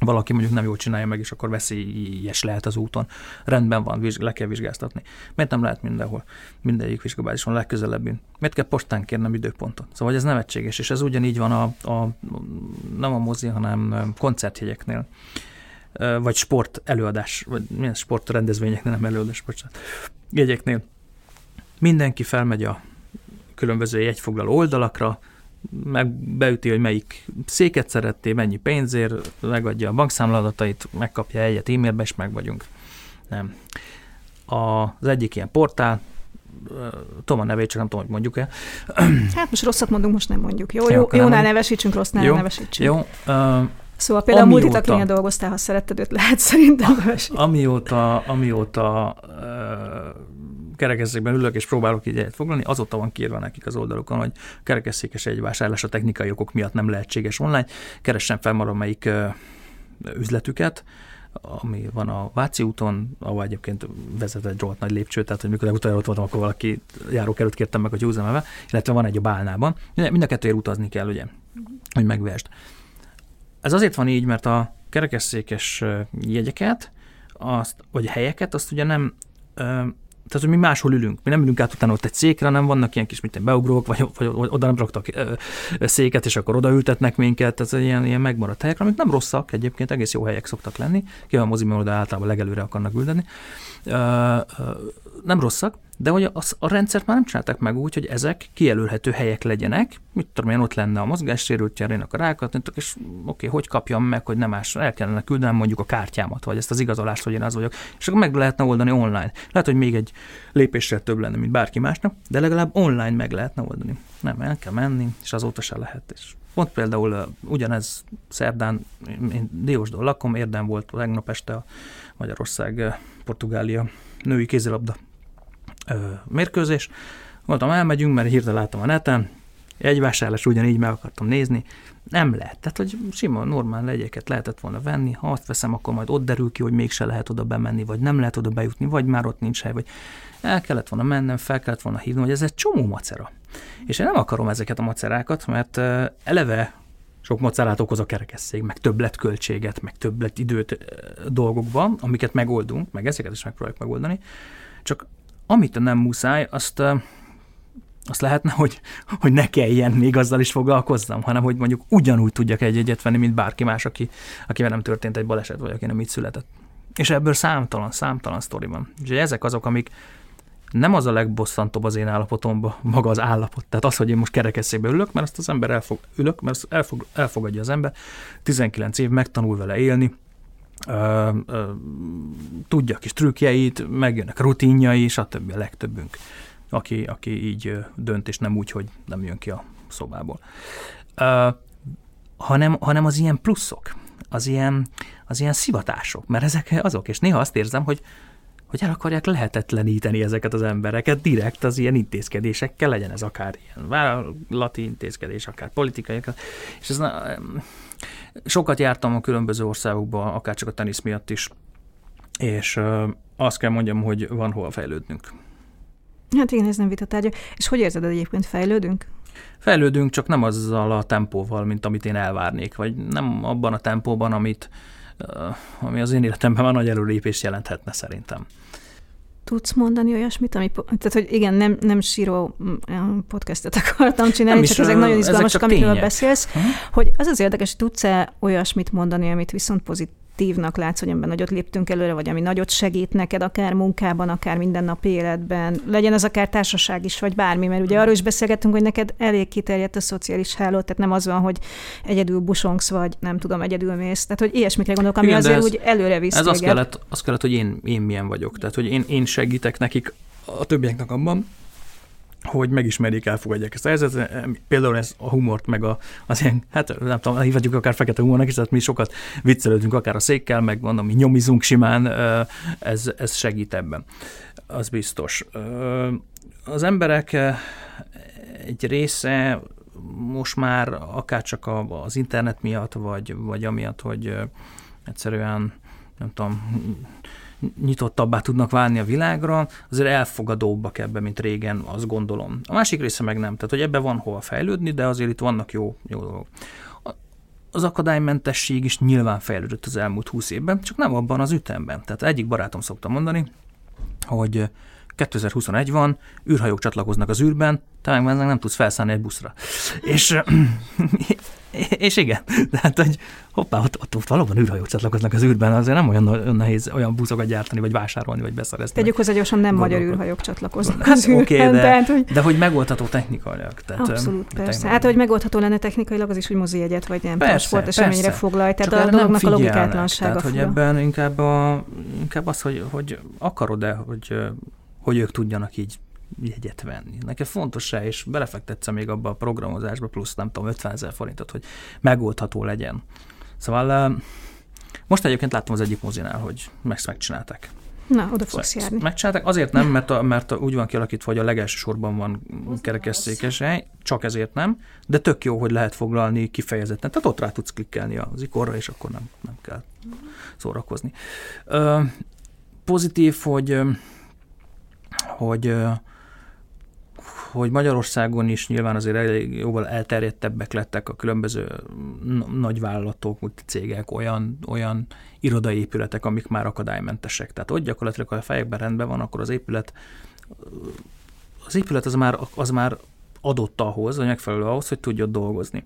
B: valaki mondjuk nem jól csinálja meg, és akkor veszélyes lehet az úton. Rendben van, le kell vizsgáztatni. Miért nem lehet mindenhol? Mindegyik vizsgabázison legközelebbin. Miért kell postán kérnem időpontot? Szóval ez nevetséges, és ez ugyanígy van a, a nem a mozi, hanem koncertjegyeknél vagy sport előadás, vagy milyen sport rendezvényeknél, nem előadás, bocsánat, jegyeknél. Mindenki felmegy a különböző jegyfoglaló oldalakra, meg beüti, hogy melyik széket szeretté, mennyi pénzért, megadja a bankszámladatait, megkapja egyet e-mailbe, és meg vagyunk. Nem. Az egyik ilyen portál, tudom a nevét, csak nem tudom, hogy mondjuk-e.
A: Hát most rosszat mondunk, most nem mondjuk. Jó, jó, jó jónál nevesítsünk, rossznál jó, nevesítsünk.
B: Jó, uh,
A: Szóval például amióta, a multitaklinia dolgoztál, ha szeretted őt, lehet szerintem nevesíteni.
B: Amióta, amióta uh, kerekesszékben ülök és próbálok így egyet foglalni, azóta van kiírva nekik az oldalukon, hogy kerekesszékes egy vásárlás a technikai okok miatt nem lehetséges online, keressen fel valamelyik üzletüket, ami van a Váci úton, ahol egyébként vezet egy rohadt nagy lépcső, tehát hogy mikor utoljára ott voltam, akkor valaki járókerült kértem meg, hogy húzzam el, illetve van egy a Bálnában. Mind a kettőért utazni kell, ugye, hogy megvest. Ez azért van így, mert a kerekesszékes jegyeket, azt, vagy helyeket, azt ugye nem tehát, hogy mi máshol ülünk. Mi nem ülünk át utána ott egy székre, hanem vannak ilyen kis, mint beugrók, vagy, vagy oda nem raktak széket, és akkor odaültetnek minket. Tehát ilyen, ilyen megmaradt helyek, amik nem rosszak egyébként, egész jó helyek szoktak lenni. Ki a mozi, oda általában legelőre akarnak ülteni. Nem rosszak, de hogy a, a rendszert már nem csinálták meg úgy, hogy ezek kijelölhető helyek legyenek, mit tudom én, ott lenne a mozgássérült a rákat, és oké, okay, hogy kapjam meg, hogy nem más, el kellene küldenem mondjuk a kártyámat, vagy ezt az igazolást, hogy én az vagyok, és akkor meg lehetne oldani online. Lehet, hogy még egy lépéssel több lenne, mint bárki másnak, de legalább online meg lehetne oldani. Nem, el kell menni, és azóta se lehet. És pont például uh, ugyanez szerdán, én Diósdon lakom, érdem volt tegnap este a Magyarország-Portugália női kézilabda mérkőzés. Mondtam, elmegyünk, mert hirtelen láttam a neten, egy vásárlás ugyanígy meg akartam nézni, nem lehet. Tehát, hogy sima, normál legyeket lehetett volna venni, ha azt veszem, akkor majd ott derül ki, hogy mégse lehet oda bemenni, vagy nem lehet oda bejutni, vagy már ott nincs hely, vagy el kellett volna mennem, fel kellett volna hívni, hogy ez egy csomó macera. És én nem akarom ezeket a macerákat, mert eleve sok macerát okoz a kerekesszék, meg többletköltséget, meg többlet időt dolgokban, amiket megoldunk, meg ezeket is megpróbáljuk megoldani, csak amit nem muszáj, azt, azt lehetne, hogy, hogy ne kelljen még azzal is foglalkozzam, hanem hogy mondjuk ugyanúgy tudjak egy egyet venni, mint bárki más, aki, akivel nem történt egy baleset, vagy aki nem így született. És ebből számtalan, számtalan sztori van. És ezek azok, amik nem az a legbosszantóbb az én állapotomban, maga az állapot. Tehát az, hogy én most kerekesszébe ülök, mert azt az ember elfog, ülök, mert elfog, elfogadja az ember, 19 év megtanul vele élni, ö, ö, tudja a kis trükkjeit, megjönnek rutinjai, stb. a legtöbbünk, aki, aki így dönt, és nem úgy, hogy nem jön ki a szobából. Ö, hanem, hanem az ilyen pluszok, az ilyen, az ilyen szivatások, mert ezek azok, és néha azt érzem, hogy, hogy el akarják lehetetleníteni ezeket az embereket direkt az ilyen intézkedésekkel, legyen ez akár ilyen vállalati intézkedés, akár politikai, és ez Sokat jártam a különböző országokba, akár csak a tenisz miatt is, és azt kell mondjam, hogy van hol fejlődnünk.
A: Hát igen, ez nem vitatárgya. És hogy érzed egyébként, fejlődünk?
B: Fejlődünk, csak nem azzal a tempóval, mint amit én elvárnék, vagy nem abban a tempóban, amit, ami az én életemben már nagy előlépést jelenthetne szerintem.
A: Tudsz mondani olyasmit, ami, tehát hogy igen, nem, nem síró mm, podcastet akartam csinálni, nem csak ezek nagyon izgalmasak, amikről beszélsz, uh-huh. hogy az az érdekes, hogy tudsz-e olyasmit mondani, amit viszont pozitív aktívnak látsz, hogy ebben nagyot léptünk előre, vagy ami nagyot segít neked, akár munkában, akár mindennapi életben, legyen ez akár társaság is, vagy bármi, mert ugye arról is beszélgettünk, hogy neked elég kiterjedt a szociális háló, tehát nem az van, hogy egyedül busongsz, vagy nem tudom, egyedül mész. Tehát, hogy ilyesmikre gondolok, ami Igen, azért ez, úgy előre visz
B: Ez az kellett, az kellett, hogy én, én milyen vagyok. Tehát, hogy én, én segítek nekik a többieknek abban, hogy megismerjék, elfogadják ezt a helyzetet. Például ez a humort, meg a, az ilyen, hát nem tudom, hívhatjuk akár fekete humornak is, tehát mi sokat viccelődünk akár a székkel, meg mondom, mi nyomizunk simán, ez, ez segít ebben. Az biztos. Az emberek egy része most már akár csak az internet miatt, vagy, vagy amiatt, hogy egyszerűen nem tudom, nyitottabbá tudnak válni a világra, azért elfogadóbbak ebbe, mint régen, azt gondolom. A másik része meg nem, tehát hogy ebbe van hova fejlődni, de azért itt vannak jó, jó dolgok. Az akadálymentesség is nyilván fejlődött az elmúlt húsz évben, csak nem abban az ütemben. Tehát egyik barátom szokta mondani, hogy 2021 van, űrhajók csatlakoznak az űrben, te meg nem tudsz felszállni egy buszra. És és igen, tehát hogy hoppá, ott, ott, ott valóban űrhajók csatlakoznak az űrben, azért nem olyan, olyan nehéz olyan buszokat gyártani, vagy vásárolni, vagy beszerezni.
A: Tegyük hozzá gyorsan, nem magyar űrhajók csatlakoznak hát, az űrben. Okay,
B: de, tehát, hogy... de hogy megoldható technikailag. Tehát,
A: Abszolút, persze. Hát, hogy megoldható lenne technikailag, az is, hogy mozijegyet, vagy nem persze, sporteseményre foglalj. Tehát Csak a dolognak a logikátlansága.
B: Tehát, hogy ebben inkább, a, inkább az, hogy, hogy akarod-e, hogy, hogy ők tudjanak így jegyet venni. Neked fontos -e, és belefektetsz még abba a programozásba, plusz nem tudom, 50 ezer forintot, hogy megoldható legyen. Szóval most egyébként láttam az egyik mozinál, hogy meg megcsinálták.
A: Na, oda fogsz szóval járni.
B: Megcsinálták, azért nem, mert, a, mert a, úgy van kialakítva, hogy a legelső sorban van kerekesszékes hely, csak ezért nem, de tök jó, hogy lehet foglalni kifejezetten. Tehát ott rá tudsz klikkelni az ikonra, és akkor nem, nem kell szórakozni. Ö, pozitív, hogy hogy hogy Magyarországon is nyilván azért elég jóval elterjedtebbek lettek a különböző nagyvállalatok, cégek, olyan, olyan irodai épületek, amik már akadálymentesek. Tehát ott gyakorlatilag, ha a fejekben rendben van, akkor az épület az épület az már, az már adott ahhoz, vagy megfelelő ahhoz, hogy tudjon dolgozni.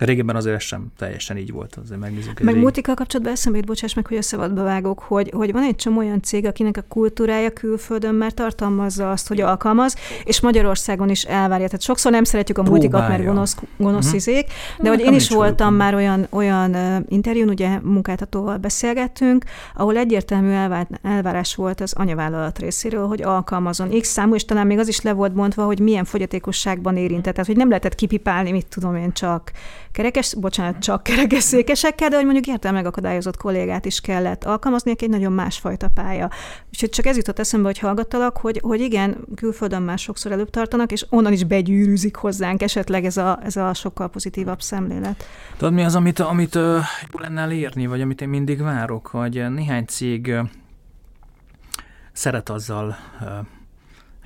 B: Régebben azért ez sem teljesen így volt, azért megnézzük.
A: Meg multikkal kapcsolatban eszembe bocsáss meg, hogy összevadba vágok, hogy, hogy van egy csomó olyan cég, akinek a kultúrája külföldön már tartalmazza azt, hogy alkalmaz, és Magyarországon is elvárja. Tehát sokszor nem szeretjük a multikat, mert gonosz, gonosz uh-huh. izék, de hogy én is voltam már olyan, olyan interjún, ugye munkáltatóval beszélgettünk, ahol egyértelmű elvár, elvárás volt az anyavállalat részéről, hogy alkalmazon X számú, és talán még az is le volt bontva, hogy milyen fogyatékosságban érintett. Tehát, hogy nem lehetett kipipálni, mit tudom én, csak kerekes, bocsánat, csak kerekesszékesekkel, de hogy mondjuk értelme megakadályozott kollégát is kellett alkalmazni, egy nagyon másfajta pálya. Úgyhogy csak ez jutott eszembe, hogy hallgattalak, hogy, hogy igen, külföldön már sokszor előbb tartanak, és onnan is begyűrűzik hozzánk esetleg ez a, ez a sokkal pozitívabb szemlélet.
B: Tudod, mi az, amit, amit uh, lenne elérni, vagy amit én mindig várok, hogy néhány cég uh, szeret azzal uh,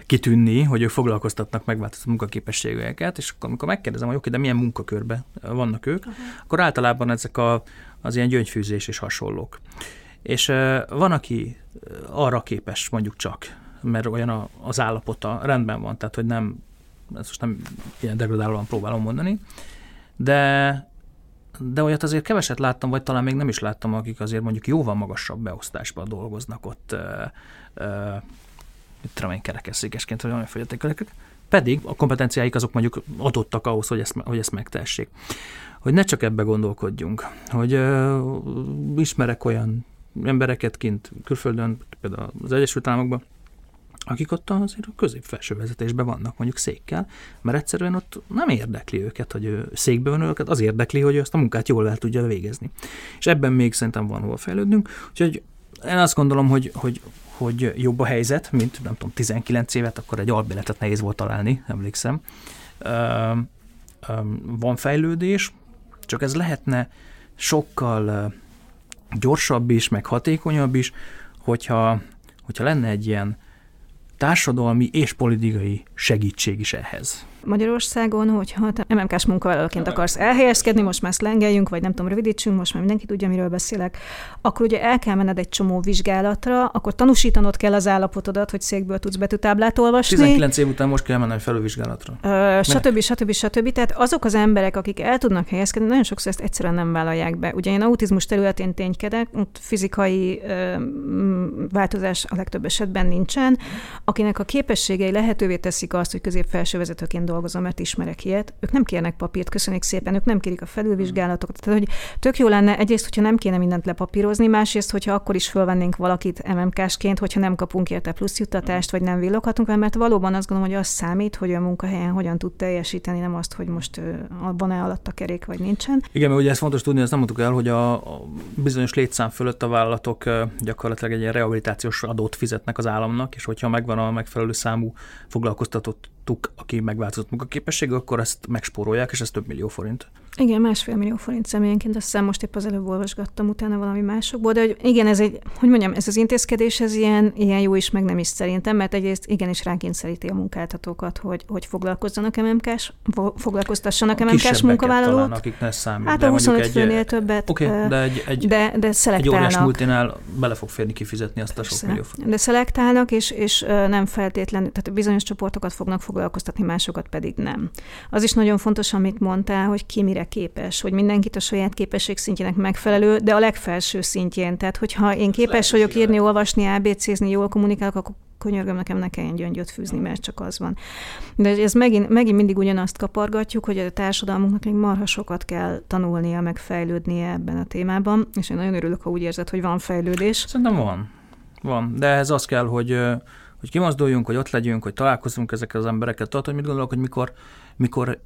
B: kitűnni, hogy ők foglalkoztatnak megváltozott munkaképességeket, és akkor, amikor megkérdezem, hogy oké, de milyen munkakörben vannak ők, uh-huh. akkor általában ezek a, az ilyen gyöngyfűzés és hasonlók. És van, aki arra képes mondjuk csak, mert olyan a, az állapota rendben van, tehát hogy nem, ezt most nem ilyen degradálóan próbálom mondani, de de olyat azért keveset láttam, vagy talán még nem is láttam, akik azért mondjuk jóval magasabb beosztásban dolgoznak ott, tudom én, kerekesszékesként, vagy olyan fogyatékeleket, pedig a kompetenciáik azok mondjuk adottak ahhoz, hogy ezt, hogy ezt megtehessék. Hogy ne csak ebbe gondolkodjunk, hogy uh, ismerek olyan embereket kint külföldön, például az Egyesült Államokban, akik ott azért a középfelső vezetésben vannak, mondjuk székkel, mert egyszerűen ott nem érdekli őket, hogy ő székbe van őket, az érdekli, hogy ő azt a munkát jól el tudja végezni. És ebben még szerintem van hova fejlődnünk, úgyhogy én azt gondolom, hogy, hogy hogy jobb a helyzet, mint nem tudom, 19 évet, akkor egy albéletet nehéz volt találni, emlékszem. Van fejlődés, csak ez lehetne sokkal gyorsabb is, meg hatékonyabb is, hogyha, hogyha lenne egy ilyen társadalmi és politikai segítség is ehhez.
A: Magyarországon, hogyha te MMK-s munkavállalóként akarsz elhelyezkedni, most már szlengeljünk, vagy nem tudom, rövidítsünk, most már mindenki tudja, miről beszélek, akkor ugye el kell menned egy csomó vizsgálatra, akkor tanúsítanod kell az állapotodat, hogy székből tudsz betűtáblát olvasni.
B: 19 év után most kell mennem felülvizsgálatra.
A: Ö, stb. stb. stb. Tehát azok az emberek, akik el tudnak helyezkedni, nagyon sokszor ezt egyszerűen nem vállalják be. Ugye én autizmus területén ténykedek, fizikai ö, változás a legtöbb esetben nincsen, akinek a képességei lehetővé teszik azt, hogy középfelső vezetőként dolgozom, mert ismerek ilyet, ők nem kérnek papírt, köszönjük szépen, ők nem kérik a felülvizsgálatokat. Tehát, hogy tök jó lenne egyrészt, hogyha nem kéne mindent lepapírozni, másrészt, hogyha akkor is fölvennénk valakit MMK-sként, hogyha nem kapunk érte plusz juttatást, vagy nem villoghatunk, mert valóban azt gondolom, hogy az számít, hogy a munkahelyen hogyan tud teljesíteni, nem azt, hogy most van-e alatt a kerék, vagy nincsen.
B: Igen, mert ugye ez fontos tudni, ezt nem mondtuk el, hogy a, a bizonyos létszám fölött a vállalatok gyakorlatilag egy ilyen rehabilitációs adót fizetnek az államnak, és hogyha megvan a megfelelő számú foglalkoztatott tuk, aki megváltozott munkaképesség, akkor ezt megspórolják, és ez több millió forint.
A: Igen, másfél millió forint személyenként, azt hiszem most épp az előbb olvasgattam utána valami másokból, de hogy igen, ez egy, hogy mondjam, ez az intézkedés, ez ilyen, ilyen jó is, meg nem is szerintem, mert egyrészt igenis rákényszeríti a munkáltatókat, hogy, hogy foglalkozzanak MMK-s, foglalkoztassanak a MMK-s munkavállalót. Talán,
B: akik ne számít,
A: hát a 25 főnél egy, többet.
B: Oké, okay, de egy, egy,
A: de, de
B: egy óriás multinál bele fog férni kifizetni azt a sok millió
A: forint. De szelektálnak, és, és nem feltétlenül, tehát bizonyos csoportokat fognak foglalkoztatni, másokat pedig nem. Az is nagyon fontos, amit mondtál, hogy ki mire képes, hogy mindenkit a saját képesség szintjének megfelelő, de a legfelső szintjén. Tehát, hogyha én képes vagyok írni, olvasni, ABC-zni, jól kommunikálok, akkor könyörgöm, nekem ne kelljen gyöngyöt fűzni, mert csak az van. De ez megint, megint mindig ugyanazt kapargatjuk, hogy a társadalmunknak még marha sokat kell tanulnia, meg fejlődnie ebben a témában, és én nagyon örülök, ha úgy érzed, hogy van fejlődés.
B: Szerintem van. Van, de ez az kell, hogy hogy kimozduljunk, hogy ott legyünk, hogy találkozunk ezekkel az emberekkel. Tudod, hogy mit gondolok, hogy mikor, mikor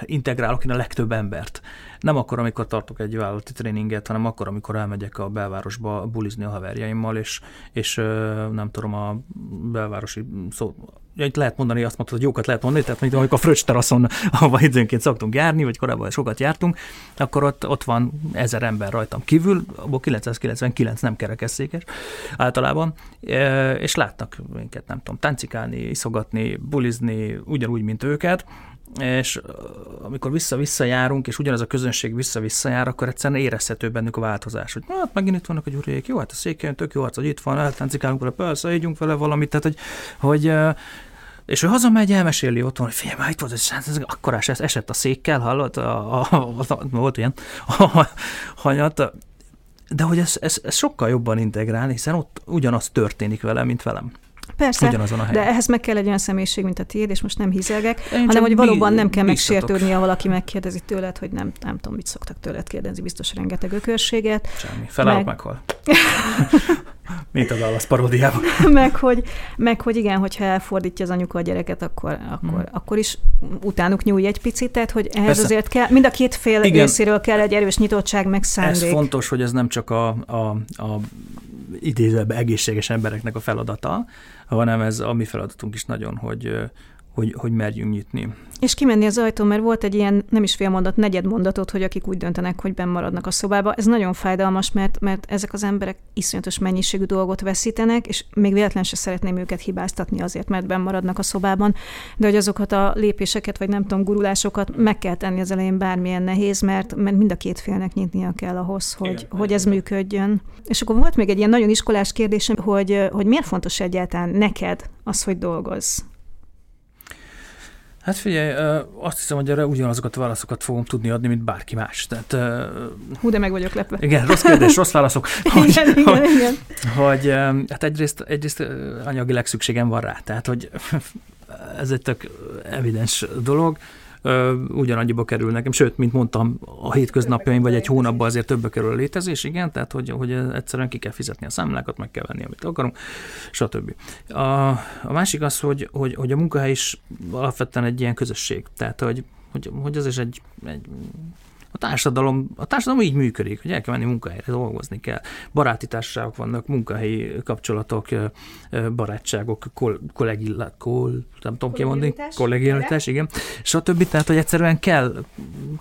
B: integrálok én a legtöbb embert. Nem akkor, amikor tartok egy vállalati tréninget, hanem akkor, amikor elmegyek a belvárosba bulizni a haverjaimmal, és, és nem tudom, a belvárosi szó, itt lehet mondani, azt mondtad, hogy jókat lehet mondani, tehát mint amikor a Fröccs teraszon, ahova időnként szoktunk járni, vagy korábban sokat jártunk, akkor ott, ott van ezer ember rajtam kívül, abból 999 nem kerekesszékes általában, és látnak minket, nem tudom, táncikálni, iszogatni, bulizni, ugyanúgy, mint őket, és amikor vissza-vissza járunk, és ugyanaz a közönség vissza-vissza jár, akkor egyszerűen érezhető bennük a változás, hogy hát megint itt vannak a gyurék, jó, hát a székelyen tök jó, hát, hogy itt van, eltáncikálunk vele, persze, ígyunk vele valamit, tehát hogy, hogy és ő hazamegy, elmeséli otthon, hogy figyelj, már itt volt, ez, akkorás esett a székkel, hallott, a, a, a, a, volt ilyen a, hanyat, de hogy ez, ez, ez sokkal jobban integrálni, hiszen ott ugyanaz történik vele, mint velem.
A: Persze, Ugyanazon a helyen. de ehhez meg kell egy olyan személyiség, mint a tiéd, és most nem hizelgek, Én hanem hogy valóban nem kell megsértődni, ha valaki megkérdezi tőled, hogy nem, nem tudom, mit szoktak tőled kérdezni, biztos rengeteg ökörséget.
B: Semmi, felállok, meg... meghal. Mint a Dallas paródiában.
A: meg, hogy, meg, hogy igen, hogyha elfordítja az anyuka a gyereket, akkor, akkor, hmm. akkor is utánuk nyúlj egy picit, tehát hogy ehhez Persze. azért kell, mind a két fél igen. részéről kell egy erős nyitottság, meg szándék.
B: Ez fontos, hogy ez nem csak a, a, a idézőben egészséges embereknek a feladata, hanem ez a mi feladatunk is nagyon, hogy, hogy, hogy merjünk nyitni.
A: És kimenni az ajtón, mert volt egy ilyen, nem is félmondat, negyed mondatot, hogy akik úgy döntenek, hogy benn maradnak a szobába. Ez nagyon fájdalmas, mert, mert ezek az emberek iszonyatos mennyiségű dolgot veszítenek, és még véletlen se szeretném őket hibáztatni azért, mert benn maradnak a szobában, de hogy azokat a lépéseket, vagy nem tudom, gurulásokat meg kell tenni az elején bármilyen nehéz, mert, mert mind a két félnek nyitnia kell ahhoz, hogy, Igen, hogy ez működjön. És akkor volt még egy ilyen nagyon iskolás kérdésem, hogy, hogy miért fontos egyáltalán neked az, hogy dolgozz?
B: Hát figyelj, azt hiszem, hogy erre ugyanazokat a válaszokat fogom tudni adni, mint bárki más. Tehát,
A: Hú, de meg vagyok lepve.
B: Igen, rossz kérdés, rossz válaszok. Hogy,
A: igen, igen, hogy, igen.
B: Hogy, hát egyrészt, egyrészt anyagileg szükségem van rá, tehát hogy ez egy tök evidens dolog ugyanannyiba kerül nekem, sőt, mint mondtam, a hétköznapjaim vagy egy hónapban azért többbe kerül a létezés, igen, tehát hogy, hogy egyszerűen ki kell fizetni a számlákat, meg kell venni, amit akarunk, stb. A, a másik az, hogy, hogy, hogy a munkahely is alapvetően egy ilyen közösség, tehát hogy, hogy, hogy ez is egy, egy a társadalom, a társadalom így működik, hogy el kell menni munkahelyre, dolgozni kell. Baráti társaságok vannak, munkahelyi kapcsolatok, barátságok, kol, kollégilla, kol, nem tudom ki mondani, kollegialitás, igen, stb. Tehát, hogy egyszerűen kell,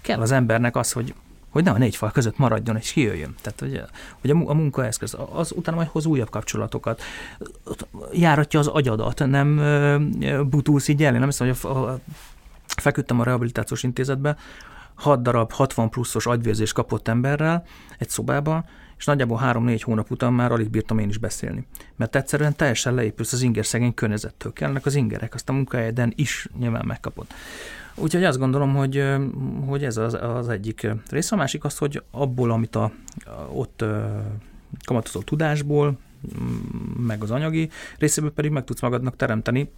B: kell az embernek az, hogy hogy ne a négy fal között maradjon és kijöjjön. Tehát, hogy, hogy a, a munkaeszköz, az utána majd hoz újabb kapcsolatokat, járatja az agyadat, nem butulsz így el. Én nem hiszem, hogy a, a, feküdtem a rehabilitációs intézetbe, hat darab 60 pluszos agyvérzés kapott emberrel egy szobába, és nagyjából három-négy hónap után már alig bírtam én is beszélni. Mert egyszerűen teljesen leépülsz az inger szegény környezettől. Kellnek az ingerek, azt a munkahelyeden is nyilván megkapod. Úgyhogy azt gondolom, hogy, hogy ez az, az egyik rész. A másik az, hogy abból, amit a, ott kamatozó tudásból, meg az anyagi részéből pedig meg tudsz magadnak teremteni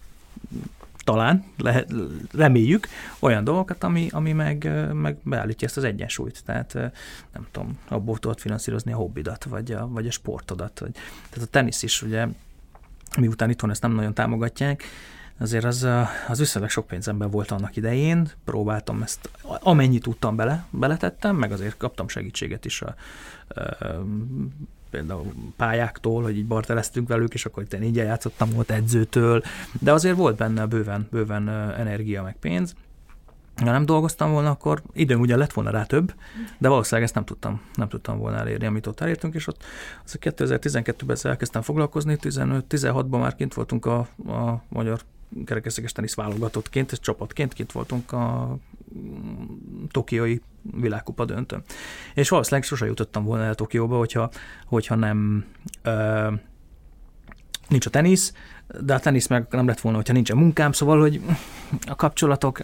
B: talán, lehet, reméljük, olyan dolgokat, ami, ami meg, meg beállítja ezt az egyensúlyt. Tehát nem tudom, abból tudod finanszírozni a hobbidat, vagy a, vagy a sportodat. Vagy, tehát a tenisz is, ugye, miután itthon ezt nem nagyon támogatják, azért az, az viszonylag sok pénzemben volt annak idején, próbáltam ezt, amennyit tudtam bele, beletettem, meg azért kaptam segítséget is a, a például pályáktól, hogy így barteleztünk velük, és akkor én így játszottam volt edzőtől, de azért volt benne bőven, bőven energia meg pénz. Ha nem dolgoztam volna, akkor időm ugye lett volna rá több, de valószínűleg ezt nem tudtam, nem tudtam volna elérni, amit ott elértünk, és ott az 2012-ben elkezdtem foglalkozni, 15-16-ban már kint voltunk a, a magyar kerekesszékes tenisz válogatottként, és csapatként kint voltunk a tokiói világkupa döntőn. És valószínűleg sose jutottam volna el Tokióba, hogyha, hogyha nem ö, nincs a tenisz, de a tenisz meg nem lett volna, hogyha nincs a munkám, szóval, hogy a kapcsolatok,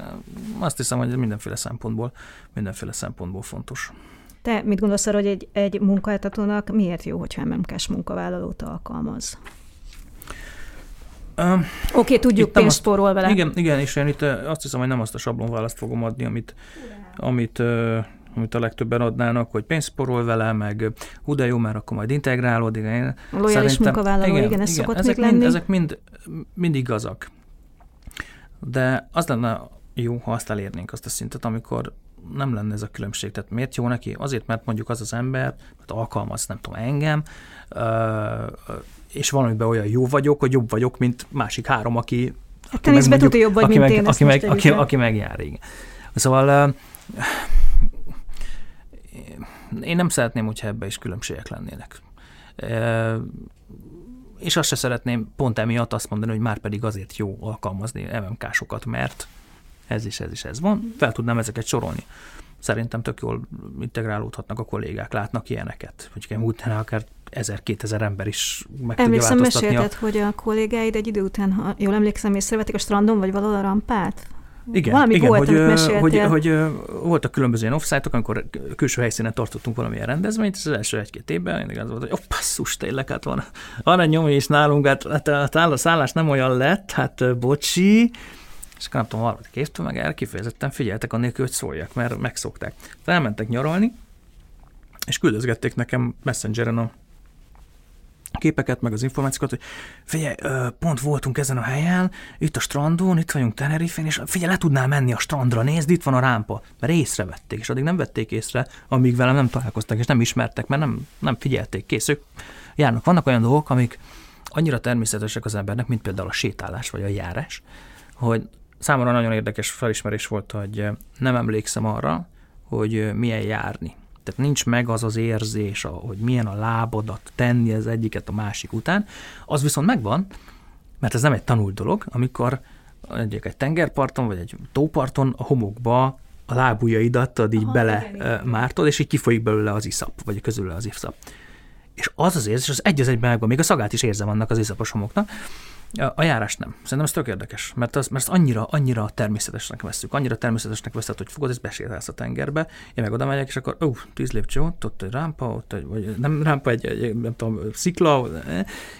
B: azt hiszem, hogy mindenféle szempontból, mindenféle szempontból fontos.
A: Te mit gondolsz arra, hogy egy, egy munkáltatónak miért jó, hogyha MMK-s munkavállalót alkalmaz? Oké, okay, tudjuk, pénzt spórol vele.
B: Igen, igen, és én itt azt hiszem, hogy nem azt a sablonválaszt fogom adni, amit, amit, amit a legtöbben adnának, hogy pénzt spórol vele, meg hú de jó, mert akkor majd integrálódik.
A: Lojális munkavállaló, igen, igen ez igen, szokott ezek még mind, lenni.
B: Ezek mind, mind igazak. De az lenne jó, ha azt elérnénk azt a szintet, amikor nem lenne ez a különbség. Tehát miért jó neki? Azért, mert mondjuk az az ember, mert alkalmaz, nem tudom, engem, és valamiben olyan jó vagyok, hogy jobb vagyok, mint másik három, aki
A: Hát te meg mondjuk, jobb vagy,
B: aki
A: mint
B: meg, én. Aki meg, aki, aki megjár, igen. Szóval én nem szeretném, hogyha ebbe is különbségek lennének. És azt se szeretném pont emiatt azt mondani, hogy már pedig azért jó alkalmazni MMK-sokat, mert ez is, ez is, ez van. Fel tudnám ezeket sorolni. Szerintem tök jól integrálódhatnak a kollégák, látnak ilyeneket. Hogy utána akár 1000-2000 ember is meg
A: Emlékszem,
B: tudja változtatni.
A: mesélted, a... hogy a kollégáid egy idő után, ha jól emlékszem, észrevették a strandon, vagy valahol a rampát?
B: Igen, Valami igen volt, hogy, hogy, hogy, voltak különböző ilyen offsite amikor külső helyszínen tartottunk valamilyen rendezvényt, és az első egy-két évben mindig az volt, hogy oh, passzus, tényleg, hát van, van egy nyomé is nálunk, hát, hát a szállás nem olyan lett, hát bocsi, és nem tudom, harmadik évtől meg el kifejezetten figyeltek annélkül, hogy szóljak, mert megszokták. Tehát elmentek nyaralni, és küldözgették nekem messengeren a képeket, meg az információkat, hogy figyelj, pont voltunk ezen a helyen, itt a strandon, itt vagyunk Tenerifén, és figyelj, le tudnál menni a strandra, nézd, itt van a rámpa. Mert észrevették, és addig nem vették észre, amíg velem nem találkoztak, és nem ismertek, mert nem, nem figyelték, kész, ők járnak. Vannak olyan dolgok, amik annyira természetesek az embernek, mint például a sétálás vagy a járás, hogy számomra nagyon érdekes felismerés volt, hogy nem emlékszem arra, hogy milyen járni. Tehát nincs meg az az érzés, hogy milyen a lábodat tenni az egyiket a másik után. Az viszont megvan, mert ez nem egy tanult dolog, amikor egy, egy tengerparton vagy egy tóparton a homokba a lábujjaidat ad így Aha, bele igen, mártod, és így kifolyik belőle az iszap, vagy közül az iszap. És az az érzés, az egy az egyben megvan, még a szagát is érzem annak az iszapos homoknak, a járás nem. Szerintem ez tök érdekes, mert, az, mert ezt annyira, annyira természetesnek veszük, annyira természetesnek veszed, hogy fogod, és besétálsz a tengerbe, én meg oda megyek, és akkor, ó, tíz lépcső ott, ott egy rámpa, ott egy, vagy nem rámpa, egy, egy nem tudom, szikla,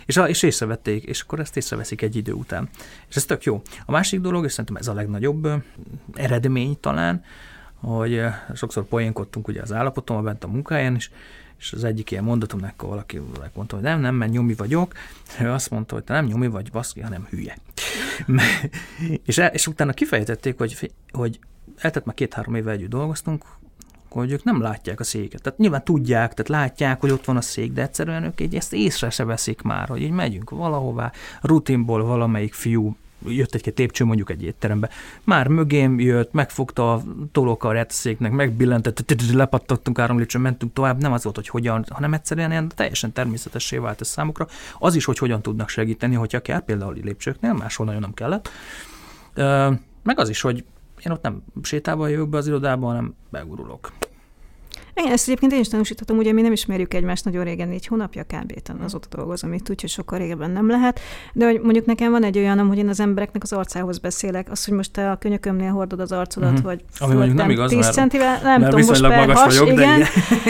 B: és, és észrevették, és akkor ezt észreveszik egy idő után. És ez tök jó. A másik dolog, és szerintem ez a legnagyobb eredmény talán, hogy sokszor poénkodtunk ugye az állapotomban bent a munkáján is, és az egyik ilyen mondatom, akkor valaki mondta, hogy nem, nem, mert nyomi vagyok, ő azt mondta, hogy te nem nyomi vagy, baszki, hanem hülye. és, el, és utána kifejtették, hogy, hogy eltett már két-három éve együtt dolgoztunk, hogy ők nem látják a széket. Tehát nyilván tudják, tehát látják, hogy ott van a szék, de egyszerűen ők így ezt észre se veszik már, hogy így megyünk valahová, rutinból valamelyik fiú jött egy-két lépcső mondjuk egy étterembe, már mögém jött, megfogta a tolóka a retszéknek, megbillentett, lepattottunk három lépcsőn, mentünk tovább, nem az volt, hogy hogyan, hanem egyszerűen ilyen teljesen természetessé vált ez számukra. Az is, hogy hogyan tudnak segíteni, hogyha kell, például lépcsőknél, máshol nagyon nem kellett. Meg az is, hogy én ott nem sétával jövök be az irodába, hanem begurulok.
A: Igen, ezt egyébként én is tanúsíthatom, ugye mi nem ismerjük egymást nagyon régen, négy hónapja kb. azóta dolgozom itt, úgyhogy sokkal régebben nem lehet. De hogy mondjuk nekem van egy olyan, hogy én az embereknek az arcához beszélek, az, hogy most te a könyökömnél hordod az arcodat, uh-huh. vagy
B: Ami mondjuk nem igaz,
A: 10
B: mert,
A: centivel, nem tudom, most per has, vagyok, igen,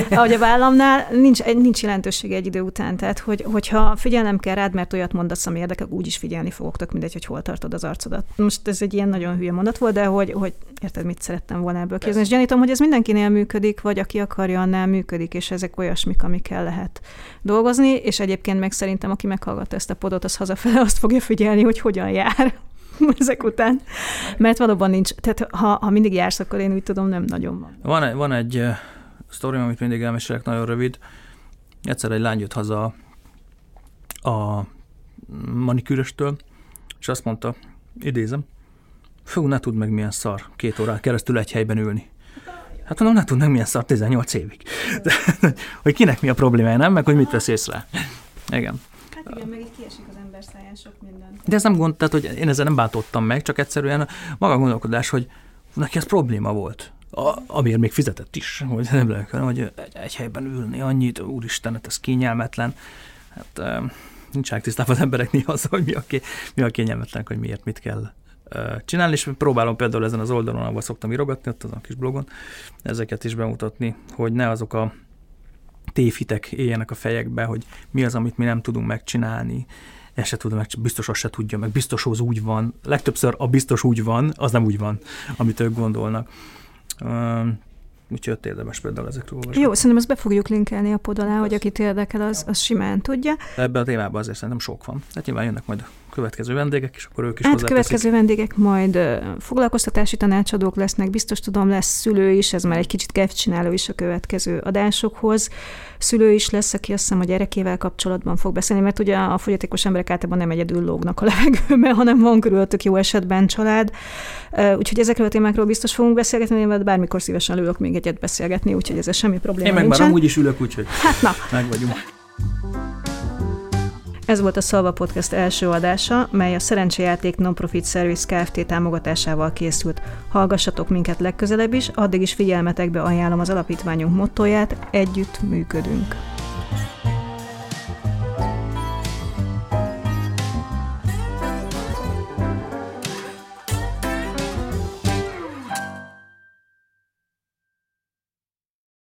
A: ahogy a vállamnál, nincs, nincs jelentősége egy idő után. Tehát, hogy, hogyha figyelnem kell rád, mert olyat mondasz, ami érdekel, úgy is figyelni fogok, tök mindegy, hogy hol tartod az arcodat. Most ez egy ilyen nagyon hülye mondat volt, de hogy, hogy érted, mit szerettem volna ebből kérdezni. És gyanítom, hogy ez mindenkinél működik, vagy aki akarja, annál működik, és ezek olyasmik, amikkel lehet dolgozni, és egyébként meg szerintem, aki meghallgatta ezt a podot, az hazafele azt fogja figyelni, hogy hogyan jár ezek után. Mert valóban nincs, tehát ha, ha mindig jársz, akkor én úgy tudom, nem nagyon van.
B: Van egy, van egy uh, amit mindig elmesélek, nagyon rövid. Egyszer egy lány jött haza a manikűröstől, és azt mondta, idézem, fú, ne tudd meg milyen szar két órát keresztül egy helyben ülni. Hát mondom, ne tudnak milyen szar 18 évig. De, hogy kinek mi a problémája, nem? Meg hogy mit vesz észre.
A: Igen. Hát igen, meg így kiesik az ember száján sok minden.
B: De ez nem gond, tehát hogy én ezzel nem bántottam meg, csak egyszerűen maga a gondolkodás, hogy neki ez probléma volt. A, amiért még fizetett is, hogy nem lehet, hogy egy, egy helyben ülni annyit, úristen, hát ez kényelmetlen. Hát nincs tisztában az emberek néha az, hogy mi a, mi a kényelmetlen, hogy miért mit kell csinálni, és próbálom például ezen az oldalon, ahol szoktam írogatni, ott azon a kis blogon, ezeket is bemutatni, hogy ne azok a tévhitek éljenek a fejekbe, hogy mi az, amit mi nem tudunk megcsinálni, ezt se tudom, meg biztos azt se tudja, meg biztos az úgy van. Legtöbbször a biztos úgy van, az nem úgy van, amit ők gondolnak. Úgyhogy ott érdemes például ezekről olvasni.
A: Jó, szerintem ezt be fogjuk linkelni a pod alá, hogy akit érdekel, az, az simán tudja.
B: Ebben a témában azért szerintem sok van. Hát nyilván jönnek majd következő vendégek, és akkor ők is
A: Hát következő vendégek majd foglalkoztatási tanácsadók lesznek, biztos tudom, lesz szülő is, ez már egy kicsit kevcsináló is a következő adásokhoz. Szülő is lesz, aki azt hiszem a gyerekével kapcsolatban fog beszélni, mert ugye a fogyatékos emberek általában nem egyedül lógnak a levegőben, hanem van körülöttük jó esetben család. Úgyhogy ezekről a témákról biztos fogunk beszélgetni, én bármikor szívesen ülök még egyet beszélgetni, úgyhogy ez semmi probléma
B: Én meg
A: nincsen.
B: már amúgy is ülök, úgyhogy
A: hát na.
B: meg vagyunk.
A: Ez volt a Szalva Podcast első adása, mely a Szerencsejáték Nonprofit Service Kft. támogatásával készült. Hallgassatok minket legközelebb is, addig is figyelmetekbe ajánlom az alapítványunk mottóját, együtt működünk.